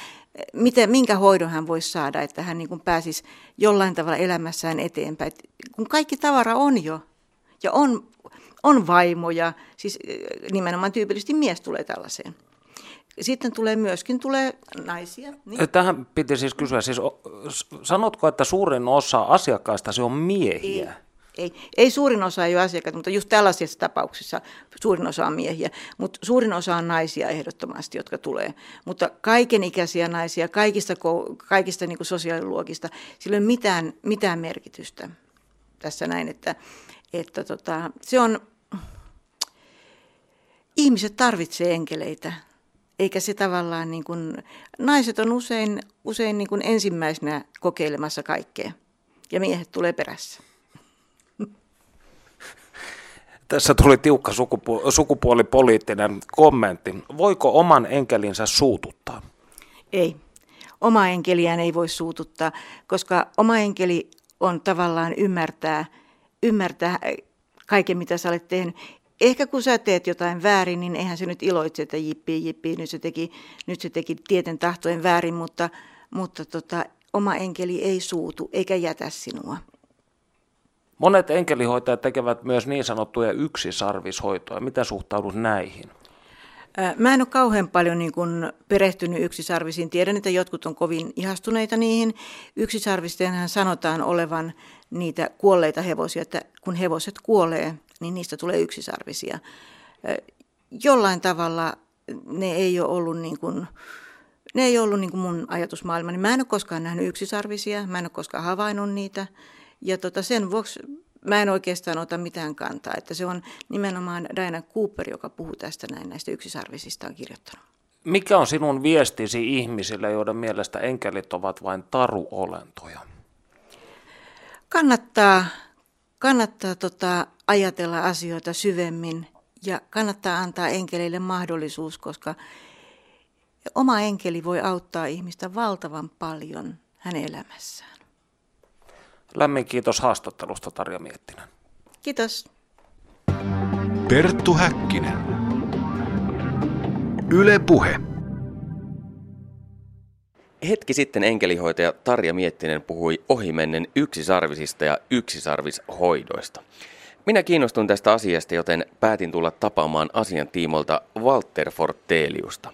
mitä, minkä hoidon hän voisi saada, että hän niin kuin pääsisi jollain tavalla elämässään eteenpäin. Kun kaikki tavara on jo, ja on, on vaimoja, siis nimenomaan tyypillisesti mies tulee tällaiseen. Sitten tulee myöskin tulee naisia. Niin. Tähän piti siis kysyä, siis sanotko, että suurin osa asiakkaista se on miehiä? Ei, ei, ei suurin osa ei ole asiakkaita, mutta just tällaisissa tapauksissa suurin osa on miehiä. Mutta suurin osa on naisia ehdottomasti, jotka tulee. Mutta kaikenikäisiä naisia, kaikista, kaikista niin sosiaaliluokista, sillä ei ole mitään, mitään merkitystä tässä näin, että, että tota, se on, ihmiset tarvitsee enkeleitä eikä se tavallaan niin kuin, naiset on usein, usein niin kuin ensimmäisenä kokeilemassa kaikkea ja miehet tulee perässä. Tässä tuli tiukka sukupu- sukupuolipoliittinen kommentti. Voiko oman enkelinsä suututtaa? Ei. Oma enkeliään ei voi suututtaa, koska oma enkeli on tavallaan ymmärtää, ymmärtää kaiken, mitä sä olet tehnyt ehkä kun sä teet jotain väärin, niin eihän se nyt iloitse, että jippi, jippi, nyt se teki, nyt se teki tieten tahtojen väärin, mutta, mutta tota, oma enkeli ei suutu eikä jätä sinua. Monet enkelihoitajat tekevät myös niin sanottuja yksisarvishoitoja. Mitä suhtaudut näihin? Mä en ole kauhean paljon niin kuin perehtynyt yksisarvisiin. Tiedän, että jotkut on kovin ihastuneita niihin. Yksisarvisteenhan sanotaan olevan niitä kuolleita hevosia, että kun hevoset kuolee, niin niistä tulee yksisarvisia. Jollain tavalla ne ei ole ollut niin kuin, ne ei ollut niin kuin mun ajatusmaailma. Mä en ole koskaan nähnyt yksisarvisia, mä en ole koskaan havainnut niitä. Ja tota sen vuoksi mä en oikeastaan ota mitään kantaa. Että se on nimenomaan Diana Cooper, joka puhuu tästä näin näistä yksisarvisista on kirjoittanut. Mikä on sinun viestisi ihmisille, joiden mielestä enkelit ovat vain taruolentoja? Kannattaa, kannattaa tota, ajatella asioita syvemmin ja kannattaa antaa enkeleille mahdollisuus, koska oma enkeli voi auttaa ihmistä valtavan paljon hänen elämässään. Lämmin kiitos haastattelusta Tarja Miettinen. Kiitos. Perttu Häkkinen. Yle Puhe. Hetki sitten enkelihoitaja Tarja Miettinen puhui ohimennen yksisarvisista ja yksisarvishoidoista. Minä kiinnostun tästä asiasta, joten päätin tulla tapaamaan asian tiimolta Walter Forteliusta.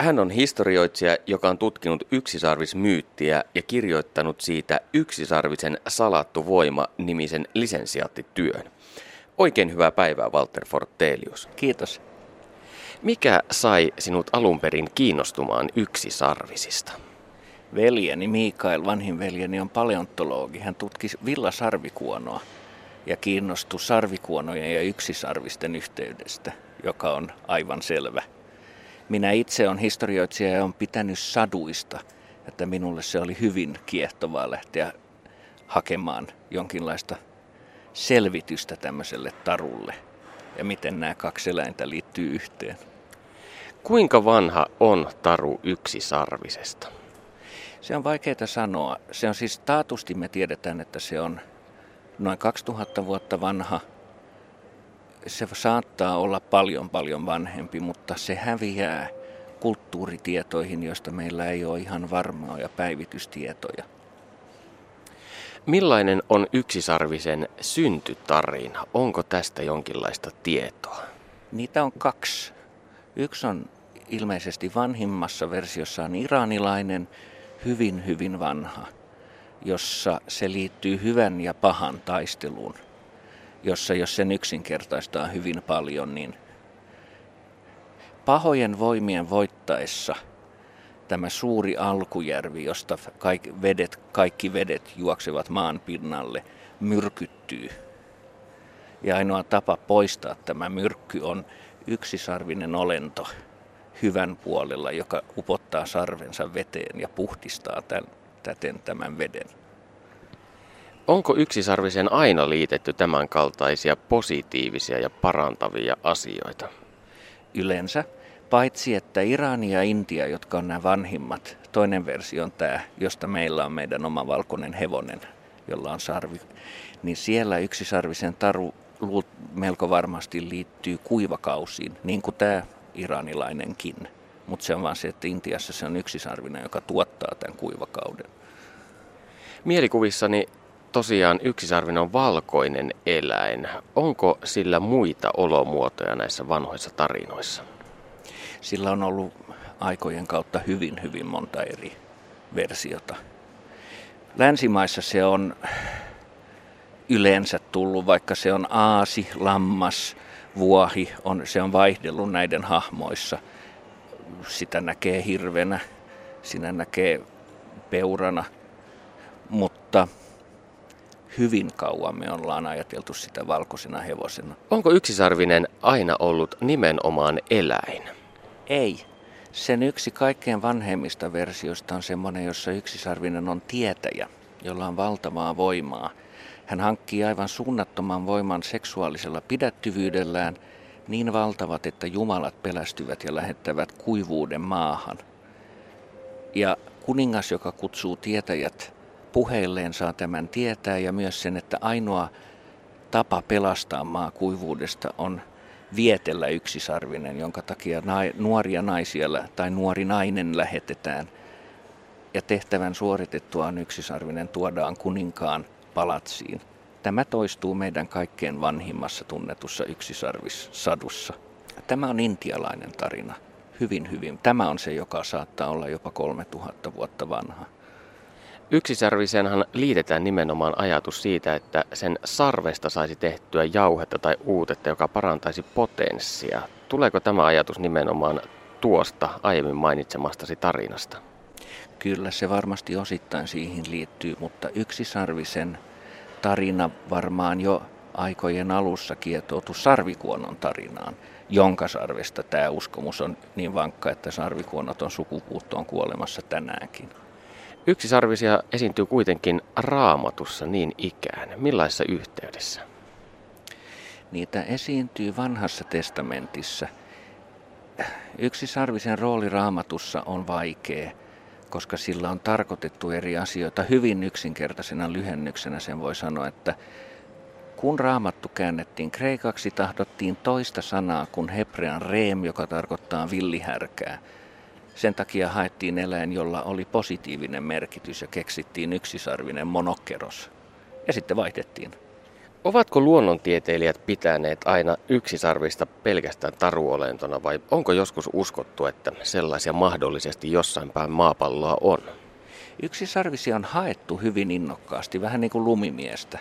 Hän on historioitsija, joka on tutkinut yksisarvismyyttiä ja kirjoittanut siitä Yksisarvisen salattu voima nimisen lisensiaattityön. Oikein hyvää päivää, Walter Fortelius. Kiitos. Mikä sai sinut alun perin kiinnostumaan yksisarvisista? Veljeni Mikael, vanhin veljeni, on paleontologi. Hän tutki villasarvikuonoa ja kiinnostui sarvikuonojen ja yksisarvisten yhteydestä, joka on aivan selvä. Minä itse olen historioitsija ja olen pitänyt saduista, että minulle se oli hyvin kiehtovaa lähteä hakemaan jonkinlaista selvitystä tämmöiselle tarulle ja miten nämä kaksi eläintä liittyy yhteen. Kuinka vanha on taru yksisarvisesta? Se on vaikeaa sanoa. Se on siis taatusti me tiedetään, että se on noin 2000 vuotta vanha. Se saattaa olla paljon paljon vanhempi, mutta se häviää kulttuuritietoihin, joista meillä ei ole ihan varmaa päivitystietoja. Millainen on yksisarvisen syntytarina? Onko tästä jonkinlaista tietoa? Niitä on kaksi. Yksi on ilmeisesti vanhimmassa versiossaan iranilainen, hyvin hyvin vanha, jossa se liittyy hyvän ja pahan taisteluun, jossa jos sen yksinkertaistaa hyvin paljon, niin pahojen voimien voittaessa tämä suuri alkujärvi, josta kaikki vedet, kaikki vedet juoksevat maan pinnalle, myrkyttyy. Ja ainoa tapa poistaa tämä myrkky on yksisarvinen olento, hyvän puolella, joka upottaa sarvensa veteen ja puhdistaa tämän, täten tämän veden. Onko yksisarvisen aina liitetty tämän kaltaisia positiivisia ja parantavia asioita? Yleensä, paitsi että Irani ja Intia, jotka on nämä vanhimmat, toinen versio on tämä, josta meillä on meidän oma valkoinen hevonen, jolla on sarvi, niin siellä yksisarvisen taru melko varmasti liittyy kuivakausiin, niin kuin tämä iranilainenkin. Mutta se on vaan se, että Intiassa se on yksisarvinen, joka tuottaa tämän kuivakauden. Mielikuvissani tosiaan yksisarvinen on valkoinen eläin. Onko sillä muita olomuotoja näissä vanhoissa tarinoissa? Sillä on ollut aikojen kautta hyvin, hyvin monta eri versiota. Länsimaissa se on yleensä tullut, vaikka se on aasi, lammas, vuohi, on, se on vaihdellut näiden hahmoissa. Sitä näkee hirvenä, sinä näkee peurana, mutta hyvin kauan me ollaan ajateltu sitä valkoisena hevosena. Onko yksisarvinen aina ollut nimenomaan eläin? Ei. Sen yksi kaikkein vanhemmista versioista on semmoinen, jossa yksisarvinen on tietäjä, jolla on valtavaa voimaa – hän hankkii aivan suunnattoman voiman seksuaalisella pidättyvyydellään, niin valtavat, että jumalat pelästyvät ja lähettävät kuivuuden maahan. Ja kuningas, joka kutsuu tietäjät puheilleen, saa tämän tietää ja myös sen, että ainoa tapa pelastaa maa kuivuudesta on vietellä yksisarvinen, jonka takia nuoria naisia tai nuori nainen lähetetään. Ja tehtävän suoritettuaan yksisarvinen tuodaan kuninkaan palatsiin. Tämä toistuu meidän kaikkein vanhimmassa tunnetussa yksisarvissadussa. Tämä on intialainen tarina. Hyvin, hyvin. Tämä on se, joka saattaa olla jopa 3000 vuotta vanha. Yksisarvisenhan liitetään nimenomaan ajatus siitä, että sen sarvesta saisi tehtyä jauhetta tai uutetta, joka parantaisi potenssia. Tuleeko tämä ajatus nimenomaan tuosta aiemmin mainitsemastasi tarinasta? Kyllä se varmasti osittain siihen liittyy, mutta yksisarvisen tarina varmaan jo aikojen alussa kietoutu sarvikuonon tarinaan, jonka sarvesta tämä uskomus on niin vankka, että sukupuutto on kuolemassa tänäänkin. Yksisarvisia esiintyy kuitenkin raamatussa niin ikään. Millaisessa yhteydessä? Niitä esiintyy vanhassa testamentissa yksisarvisen rooli raamatussa on vaikea, koska sillä on tarkoitettu eri asioita hyvin yksinkertaisena lyhennyksenä. Sen voi sanoa, että kun raamattu käännettiin kreikaksi, tahdottiin toista sanaa kuin hebrean reem, joka tarkoittaa villihärkää. Sen takia haettiin eläin, jolla oli positiivinen merkitys ja keksittiin yksisarvinen monokeros. Ja sitten vaihdettiin. Ovatko luonnontieteilijät pitäneet aina yksisarvista pelkästään taruolentona vai onko joskus uskottu, että sellaisia mahdollisesti jossain päin maapalloa on? Yksisarvisia on haettu hyvin innokkaasti, vähän niin kuin lumimiestä.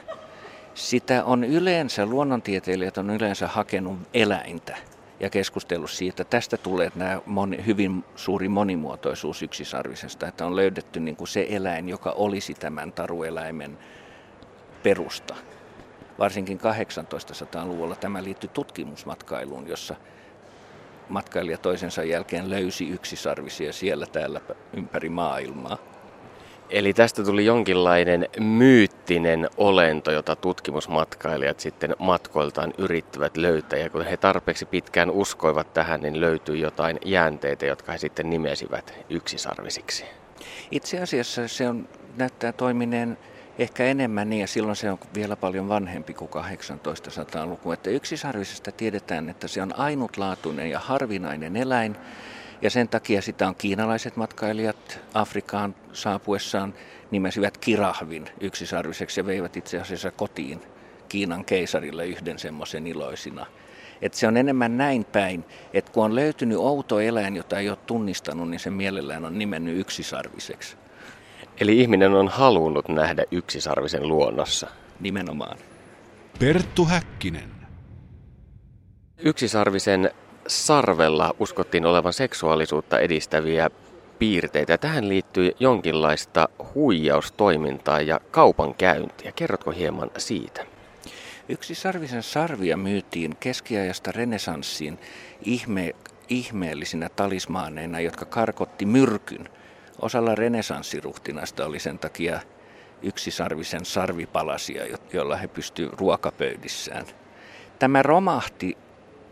Sitä on yleensä, luonnontieteilijät on yleensä hakenut eläintä ja keskustellut siitä. Tästä tulee nämä moni, hyvin suuri monimuotoisuus yksisarvisesta, että on löydetty niin kuin se eläin, joka olisi tämän tarueläimen perusta. Varsinkin 1800-luvulla tämä liittyi tutkimusmatkailuun, jossa matkailija toisensa jälkeen löysi yksisarvisia siellä täällä ympäri maailmaa. Eli tästä tuli jonkinlainen myyttinen olento, jota tutkimusmatkailijat sitten matkoiltaan yrittivät löytää. Ja kun he tarpeeksi pitkään uskoivat tähän, niin löytyi jotain jäänteitä, jotka he sitten nimesivät yksisarvisiksi. Itse asiassa se on, näyttää toimineen ehkä enemmän niin, ja silloin se on vielä paljon vanhempi kuin 1800-luku. Että yksisarvisesta tiedetään, että se on ainutlaatuinen ja harvinainen eläin, ja sen takia sitä on kiinalaiset matkailijat Afrikaan saapuessaan nimesivät kirahvin yksisarviseksi ja veivät itse asiassa kotiin Kiinan keisarille yhden semmoisen iloisina. Että se on enemmän näin päin, että kun on löytynyt outo eläin, jota ei ole tunnistanut, niin se mielellään on nimennyt yksisarviseksi. Eli ihminen on halunnut nähdä yksisarvisen luonnossa. Nimenomaan. Perttu Häkkinen. Yksisarvisen sarvella uskottiin olevan seksuaalisuutta edistäviä piirteitä. Tähän liittyy jonkinlaista huijaustoimintaa ja kaupankäyntiä. Kerrotko hieman siitä? Yksi sarvisen sarvia myytiin keskiajasta renesanssiin ihme, ihmeellisinä talismaaneina, jotka karkotti myrkyn. Osalla renesanssiruhtinasta oli sen takia yksisarvisen sarvipalasia, jolla he pystyivät ruokapöydissään. Tämä romahti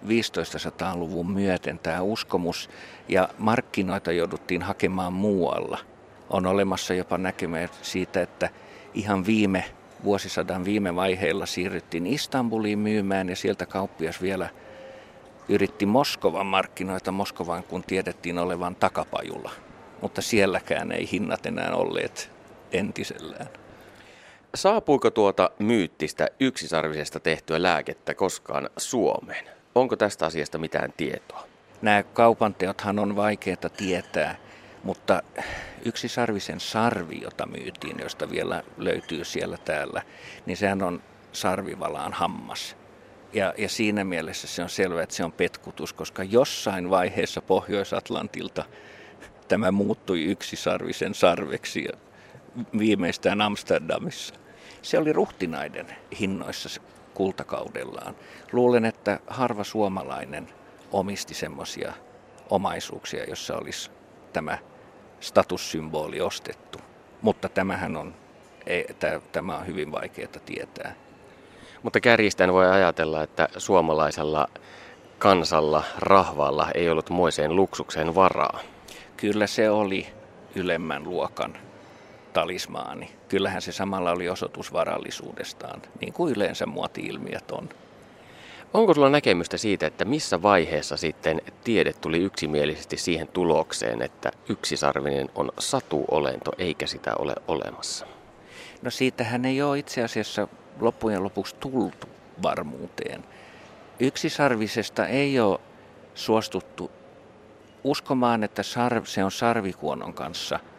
1500-luvun myöten tämä uskomus ja markkinoita jouduttiin hakemaan muualla. On olemassa jopa näkemä siitä, että ihan viime vuosisadan viime vaiheilla siirryttiin Istanbuliin myymään ja sieltä kauppias vielä yritti Moskovan markkinoita Moskovaan, kun tiedettiin olevan takapajulla. Mutta sielläkään ei hinnat enää olleet entisellään. Saapuiko tuota myyttistä yksisarvisesta tehtyä lääkettä koskaan Suomeen? Onko tästä asiasta mitään tietoa? Nämä kaupanteothan on vaikeaa tietää, mutta yksi sarvisen sarvi, jota myytiin, josta vielä löytyy siellä täällä, niin sehän on sarvivalaan hammas. Ja, ja siinä mielessä se on selvää, että se on petkutus, koska jossain vaiheessa Pohjois-Atlantilta tämä muuttui yksisarvisen sarveksi viimeistään Amsterdamissa. Se oli ruhtinaiden hinnoissa kultakaudellaan. Luulen, että harva suomalainen omisti semmoisia omaisuuksia, jossa olisi tämä statussymboli ostettu. Mutta tämähän on, ei, tämä on hyvin vaikeaa tietää. Mutta kärjistään voi ajatella, että suomalaisella kansalla, rahvalla ei ollut moiseen luksukseen varaa. Kyllä se oli ylemmän luokan talismaani. Kyllähän se samalla oli osoitus varallisuudestaan, niin kuin yleensä muoti-ilmiöt on. Onko sulla näkemystä siitä, että missä vaiheessa sitten tiede tuli yksimielisesti siihen tulokseen, että yksisarvinen on satuolento eikä sitä ole olemassa? No siitähän ei ole itse asiassa loppujen lopuksi tultu varmuuteen. Yksisarvisesta ei ole suostuttu uskomaan, että se on sarvikuonon kanssa –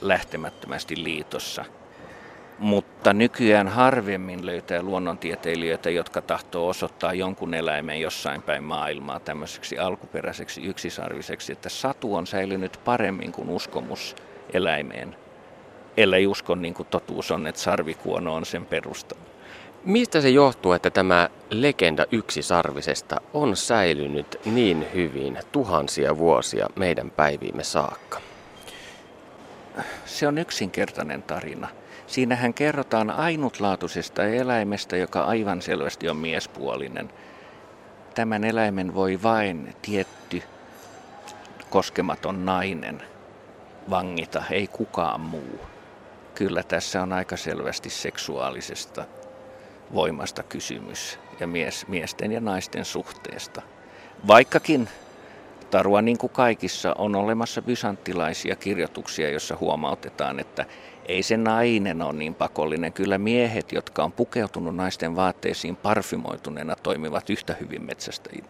lähtemättömästi liitossa. Mutta nykyään harvemmin löytää luonnontieteilijöitä, jotka tahtoo osoittaa jonkun eläimen jossain päin maailmaa tämmöiseksi alkuperäiseksi yksisarviseksi, että satu on säilynyt paremmin kuin uskomus eläimeen. Ellei uskon niin kuin totuus on, että sarvikuono on sen perusta. Mistä se johtuu, että tämä legenda yksisarvisesta on säilynyt niin hyvin tuhansia vuosia meidän päiviimme saakka? se on yksinkertainen tarina. Siinähän kerrotaan ainutlaatuisesta eläimestä, joka aivan selvästi on miespuolinen. Tämän eläimen voi vain tietty koskematon nainen vangita, ei kukaan muu. Kyllä tässä on aika selvästi seksuaalisesta voimasta kysymys ja mies, miesten ja naisten suhteesta. Vaikkakin Tarua niin kuin kaikissa on olemassa bysanttilaisia kirjoituksia, joissa huomautetaan, että ei se nainen ole niin pakollinen. Kyllä miehet, jotka on pukeutunut naisten vaatteisiin parfymoituneena, toimivat yhtä hyvin metsästäjinä.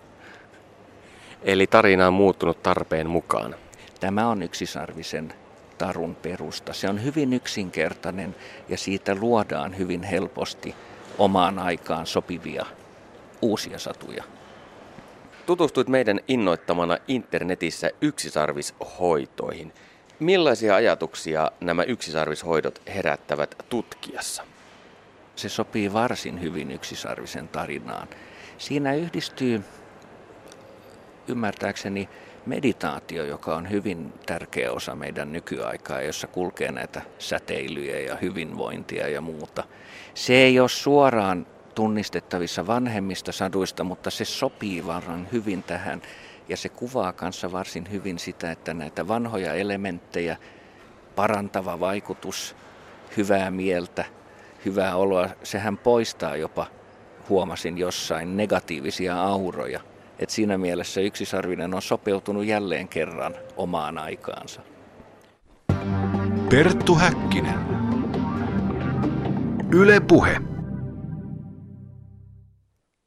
Eli tarina on muuttunut tarpeen mukaan. Tämä on yksisarvisen tarun perusta. Se on hyvin yksinkertainen ja siitä luodaan hyvin helposti omaan aikaan sopivia uusia satuja. Tutustuit meidän innoittamana internetissä yksisarvishoitoihin. Millaisia ajatuksia nämä yksisarvishoidot herättävät tutkijassa? Se sopii varsin hyvin yksisarvisen tarinaan. Siinä yhdistyy ymmärtääkseni meditaatio, joka on hyvin tärkeä osa meidän nykyaikaa, jossa kulkee näitä säteilyjä ja hyvinvointia ja muuta. Se ei ole suoraan tunnistettavissa vanhemmista saduista, mutta se sopii varmaan hyvin tähän ja se kuvaa kanssa varsin hyvin sitä, että näitä vanhoja elementtejä, parantava vaikutus, hyvää mieltä, hyvää oloa, sehän poistaa jopa, huomasin jossain, negatiivisia auroja. Et siinä mielessä yksisarvinen on sopeutunut jälleen kerran omaan aikaansa. Perttu Häkkinen. Yle Puhe.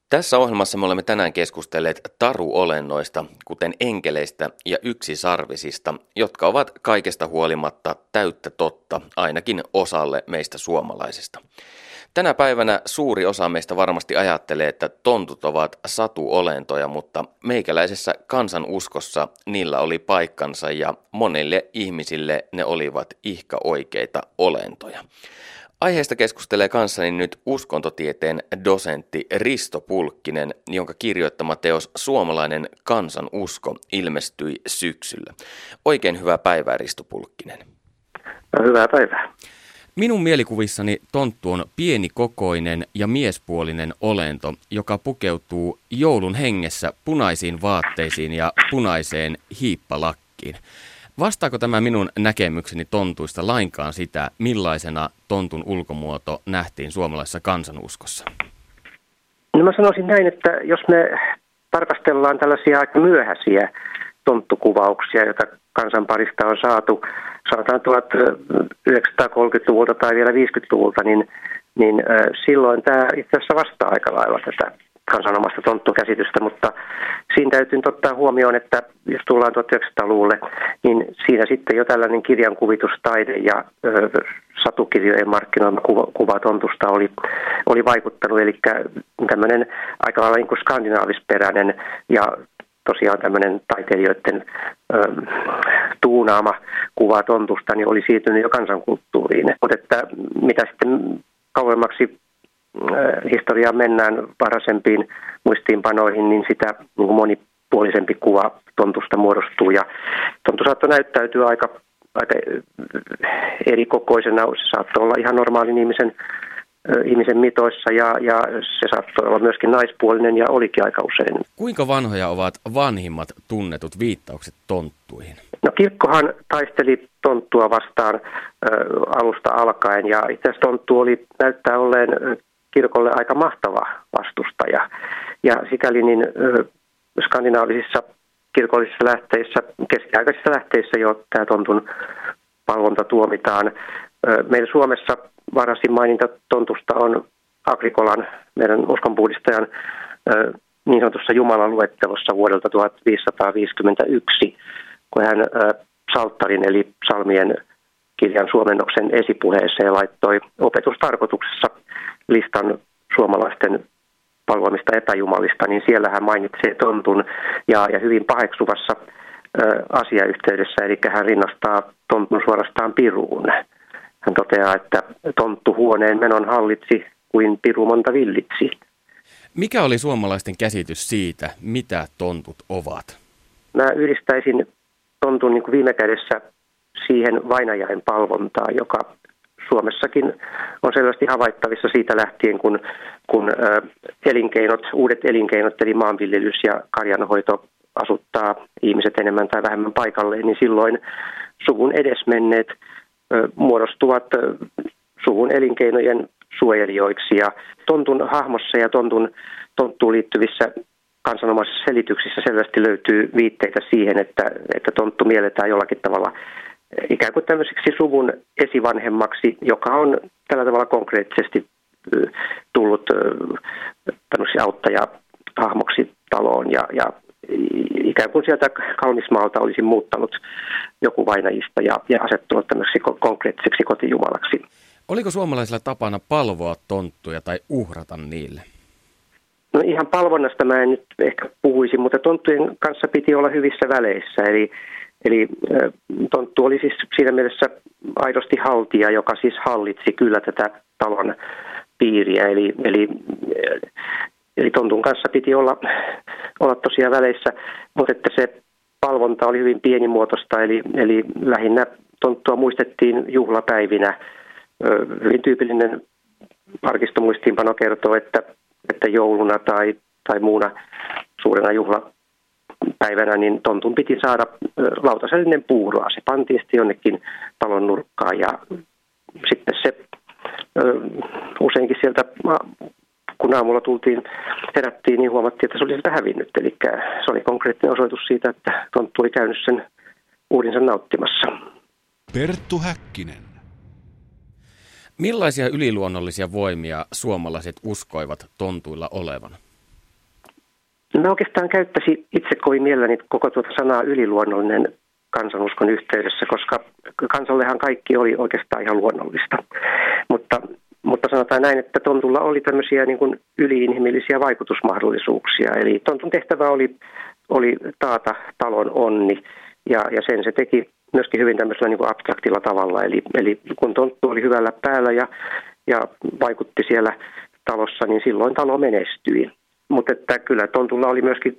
Tässä ohjelmassa me olemme tänään keskustelleet taruolennoista, kuten enkeleistä ja yksisarvisista, jotka ovat kaikesta huolimatta täyttä totta ainakin osalle meistä suomalaisista. Tänä päivänä suuri osa meistä varmasti ajattelee, että tontut ovat satuolentoja, mutta meikäläisessä kansanuskossa niillä oli paikkansa ja monille ihmisille ne olivat ihka oikeita olentoja. Aiheesta keskustelee kanssani nyt uskontotieteen dosentti Risto Pulkkinen, jonka kirjoittama teos Suomalainen kansanusko ilmestyi syksyllä. Oikein hyvää päivää Risto Pulkkinen. Hyvää päivää. Minun mielikuvissani tonttu on pienikokoinen ja miespuolinen olento, joka pukeutuu joulun hengessä punaisiin vaatteisiin ja punaiseen hiippalakkiin. Vastaako tämä minun näkemykseni tontuista lainkaan sitä, millaisena tontun ulkomuoto nähtiin suomalaisessa kansanuskossa? No mä sanoisin näin, että jos me tarkastellaan tällaisia aika myöhäisiä tonttukuvauksia, joita kansan parista on saatu, sanotaan 1930-luvulta tai vielä 50-luvulta, niin, niin silloin tämä itse asiassa vastaa aika lailla tätä kansanomasta tonttukäsitystä, mutta siinä täytyy ottaa huomioon, että jos tullaan 1900-luvulle, niin siinä sitten jo tällainen kirjankuvitustaide ja ö, satukirjojen markkinoima kuva, kuva tontusta oli, oli vaikuttanut, eli tämmöinen aika lailla niin skandinaavisperäinen ja tosiaan tämmöinen taiteilijoiden ö, tuunaama kuva tontusta niin oli siirtynyt jo kansankulttuuriin. Mutta että mitä sitten kauemmaksi historiaan mennään varaisempiin muistiinpanoihin, niin sitä niin monipuolisempi kuva tontusta muodostuu. Ja tontu saattoi näyttäytyä aika, aika äh, erikokoisena. Se saattoi olla ihan normaalin ihmisen, äh, ihmisen mitoissa ja, ja se saattoi olla myöskin naispuolinen ja olikin aika usein. Kuinka vanhoja ovat vanhimmat tunnetut viittaukset tonttuihin? No kirkkohan taisteli tonttua vastaan ä, alusta alkaen ja itse asiassa tonttu oli, näyttää olleen kirkolle aika mahtava vastustaja. Ja sikäli niin skandinaavisissa kirkollisissa lähteissä, keskiaikaisissa lähteissä jo tämä tontun palvonta tuomitaan. Meillä Suomessa varsin maininta tontusta on Agrikolan, meidän uskonpuhdistajan niin sanotussa Jumalan luettelossa vuodelta 1551, kun hän Salttarin eli psalmien kirjan suomennoksen esipuheeseen laittoi opetustarkoituksessa listan suomalaisten palvomista epäjumalista, niin siellä hän mainitsee tontun ja, ja hyvin paheksuvassa ö, asiayhteydessä, eli hän rinnastaa tontun suorastaan piruun. Hän toteaa, että tonttu huoneen menon hallitsi kuin piru monta villitsi. Mikä oli suomalaisten käsitys siitä, mitä tontut ovat? Mä yhdistäisin tontun niin kuin viime kädessä siihen vainajain palvontaan, joka Suomessakin on selvästi havaittavissa siitä lähtien, kun, kun elinkeinot, uudet elinkeinot, eli maanviljelys ja karjanhoito asuttaa ihmiset enemmän tai vähemmän paikalleen, niin silloin suvun edesmenneet muodostuvat suvun elinkeinojen suojelijoiksi. Ja tontun hahmossa ja tontun, tonttuun liittyvissä kansanomaisissa selityksissä selvästi löytyy viitteitä siihen, että, että tonttu mielletään jollakin tavalla ikään kuin tämmöiseksi suvun esivanhemmaksi, joka on tällä tavalla konkreettisesti tullut tämmöisiä auttaja hahmoksi taloon ja, ja ikään kuin sieltä kaunismaalta olisi muuttanut joku vainajista ja, ja asettunut tämmöiseksi konkreettiseksi kotijumalaksi. Oliko suomalaisilla tapana palvoa tonttuja tai uhrata niille? No ihan palvonnasta mä en nyt ehkä puhuisi, mutta tonttujen kanssa piti olla hyvissä väleissä. Eli, eli tonttu oli siis siinä mielessä aidosti haltija, joka siis hallitsi kyllä tätä talon piiriä. Eli, eli, eli tontun kanssa piti olla, olla tosiaan väleissä, mutta että se palvonta oli hyvin pienimuotoista, eli, eli lähinnä tonttua muistettiin juhlapäivinä. Hyvin tyypillinen arkistomuistiinpano kertoo, että, että jouluna tai, tai muuna suurena juhlapäivänä, niin tontun piti saada lautasellinen puuroa. Se pantiin sitten jonnekin talon nurkkaan ja sitten se useinkin sieltä, kun aamulla tultiin, herättiin, niin huomattiin, että se oli sieltä hävinnyt. Eli se oli konkreettinen osoitus siitä, että tonttu oli käynyt sen uudinsa nauttimassa. Perttu Häkkinen. Millaisia yliluonnollisia voimia suomalaiset uskoivat tontuilla olevan? Mä oikeastaan käyttäisin itse kovin mielelläni koko tuota sanaa yliluonnollinen kansanuskon yhteydessä, koska kansallehan kaikki oli oikeastaan ihan luonnollista. Mutta, mutta sanotaan näin, että Tontulla oli tämmöisiä niin kuin yliinhimillisiä vaikutusmahdollisuuksia. Eli Tontun tehtävä oli, oli taata talon onni ja, ja sen se teki myöskin hyvin tämmöisellä niin kuin abstraktilla tavalla. Eli, eli kun Tonttu oli hyvällä päällä ja, ja vaikutti siellä talossa, niin silloin talo menestyi. Mutta että kyllä Tontulla oli myöskin,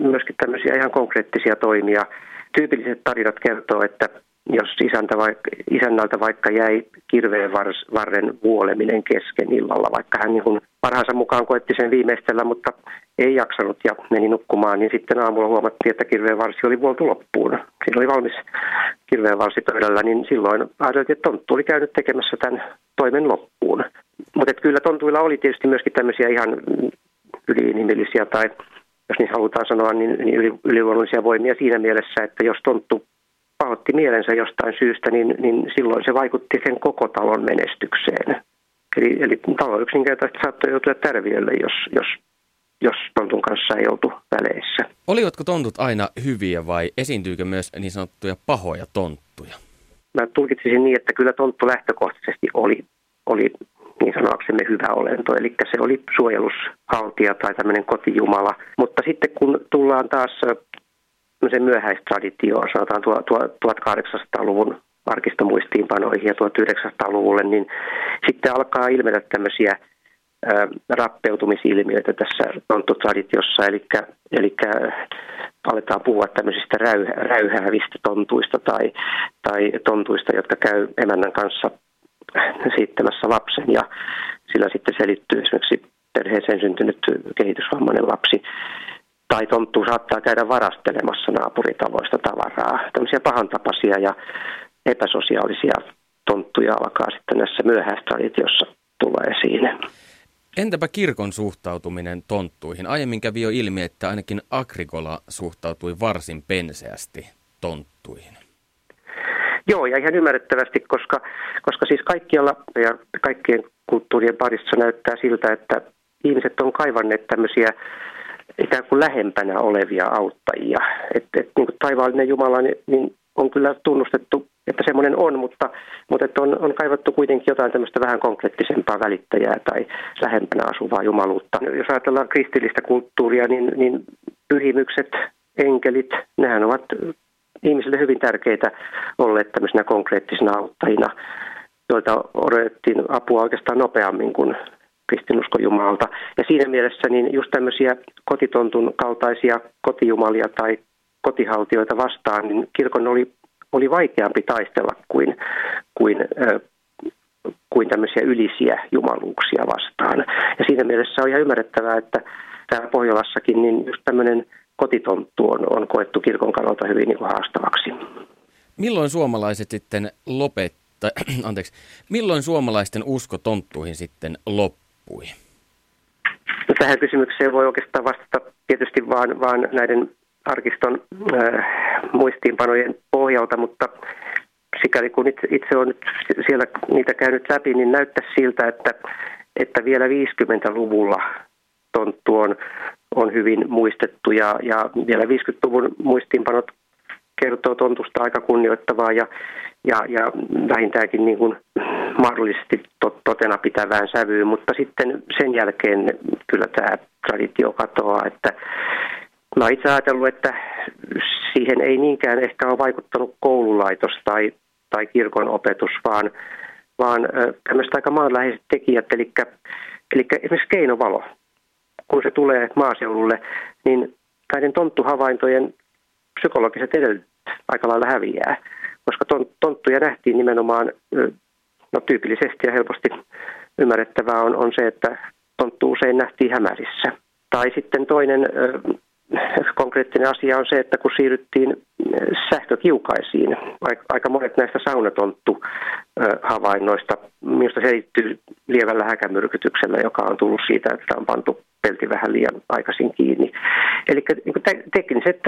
myöskin tämmöisiä ihan konkreettisia toimia – tyypilliset tarinat kertoo, että jos isäntä vaikka, isännältä vaikka jäi kirveen varren vuoleminen kesken illalla, vaikka hän niin parhaansa mukaan koetti sen viimeistellä, mutta ei jaksanut ja meni nukkumaan, niin sitten aamulla huomattiin, että kirveen varsi oli vuoltu loppuun. Siinä oli valmis kirveen varsi pöydällä, niin silloin ajateltiin, että tonttu oli käynyt tekemässä tämän toimen loppuun. Mutta kyllä tontuilla oli tietysti myöskin tämmöisiä ihan yliinhimillisiä tai jos niin halutaan sanoa, niin, niin yliluonnollisia voimia siinä mielessä, että jos tonttu pahoitti mielensä jostain syystä, niin, niin silloin se vaikutti sen koko talon menestykseen. Eli, eli talo yksinkertaisesti saattoi joutua tärviölle, jos, jos, jos tontun kanssa ei oltu väleissä. Olivatko tontut aina hyviä vai esiintyykö myös niin sanottuja pahoja tonttuja? Mä tulkitsisin niin, että kyllä tonttu lähtökohtaisesti oli, oli niin sanoaksemme hyvä olento, eli se oli suojelushaltija tai tämmöinen kotijumala. Mutta sitten kun tullaan taas sen myöhäistraditioon, sanotaan 1800-luvun arkistomuistiinpanoihin ja 1900-luvulle, niin sitten alkaa ilmetä tämmöisiä rappeutumisilmiöitä tässä tonttutraditiossa, eli, eli aletaan puhua tämmöisistä räyhä, räyhäävistä tontuista tai, tai tontuista, jotka käy emännän kanssa siittämässä lapsen ja sillä sitten selittyy esimerkiksi perheeseen syntynyt kehitysvammainen lapsi tai tonttu saattaa käydä varastelemassa naapuritavoista tavaraa. Tämmöisiä pahantapaisia ja epäsosiaalisia tonttuja alkaa sitten näissä myöhäistraditiossa tulla esiin. Entäpä kirkon suhtautuminen tonttuihin? Aiemmin kävi jo ilmi, että ainakin Agrikola suhtautui varsin penseästi tonttuihin. Joo, ja ihan ymmärrettävästi, koska, koska siis kaikkialla ja kaikkien kulttuurien parissa näyttää siltä, että ihmiset on kaivanneet tämmöisiä ikään kuin lähempänä olevia auttajia. Että et, niin kuin taivaallinen Jumala niin, niin on kyllä tunnustettu, että semmoinen on, mutta, mutta että on, on kaivattu kuitenkin jotain tämmöistä vähän konkreettisempaa välittäjää tai lähempänä asuvaa jumaluutta. Jos ajatellaan kristillistä kulttuuria, niin, niin pyhimykset, enkelit, nehän ovat ihmisille hyvin tärkeitä olleet tämmöisenä konkreettisina auttajina, joilta odotettiin apua oikeastaan nopeammin kuin kristinuskon Jumalalta. Ja siinä mielessä niin just tämmöisiä kotitontun kaltaisia kotijumalia tai kotihaltioita vastaan, niin kirkon oli, oli vaikeampi taistella kuin, kuin, kuin tämmöisiä ylisiä jumaluuksia vastaan. Ja siinä mielessä on ihan ymmärrettävää, että täällä Pohjolassakin niin just tämmöinen kotitonttu on, on koettu kirkon kannalta hyvin niin kuin haastavaksi. Milloin suomalaiset sitten lopettaa, anteeksi, milloin suomalaisten usko tonttuihin sitten loppui? No, tähän kysymykseen voi oikeastaan vastata tietysti vaan, vaan näiden arkiston äh, muistiinpanojen pohjalta, mutta sikäli kun itse, itse olen nyt siellä niitä käynyt läpi, niin näyttää siltä, että, että vielä 50-luvulla tonttu on, on hyvin muistettu ja, ja vielä 50-luvun muistiinpanot kertoo tontusta aika kunnioittavaa ja, ja, ja vähintäänkin niin kuin mahdollisesti tot, totena pitävään sävyyn, mutta sitten sen jälkeen kyllä tämä traditio katoaa, että Mä itse ajatellut, että siihen ei niinkään ehkä ole vaikuttanut koululaitos tai, tai kirkon opetus, vaan, vaan tämmöiset aika maanläheiset tekijät, eli, eli esimerkiksi keinovalo. Kun se tulee maaseudulle, niin näiden tonttuhavaintojen psykologiset edellytykset aika lailla häviää, koska tonttuja nähtiin nimenomaan no, tyypillisesti ja helposti ymmärrettävää on, on se, että tonttu usein nähtiin hämärissä. Tai sitten toinen konkreettinen asia on se, että kun siirryttiin sähkökiukaisiin, aika monet näistä saunatonttu havainnoista, minusta se liittyy lievällä häkämyrkytyksellä, joka on tullut siitä, että on pantu pelti vähän liian aikaisin kiinni. Eli niin tekniset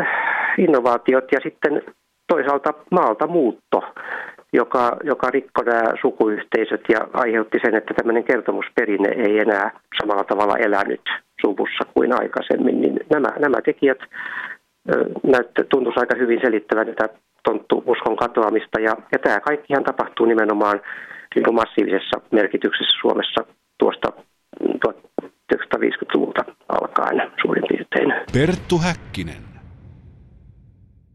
innovaatiot ja sitten toisaalta maalta muutto, joka, joka rikkoi nämä sukuyhteisöt ja aiheutti sen, että tämmöinen kertomusperinne ei enää samalla tavalla elänyt suvussa kuin aikaisemmin, niin nämä, nämä tekijät tuntuisi aika hyvin selittävän tätä tonttu-uskon katoamista. Ja, ja tämä kaikkihan tapahtuu nimenomaan niin massiivisessa merkityksessä Suomessa tuosta 1950-luvulta alkaen suurin piirtein. Perttu Häkkinen.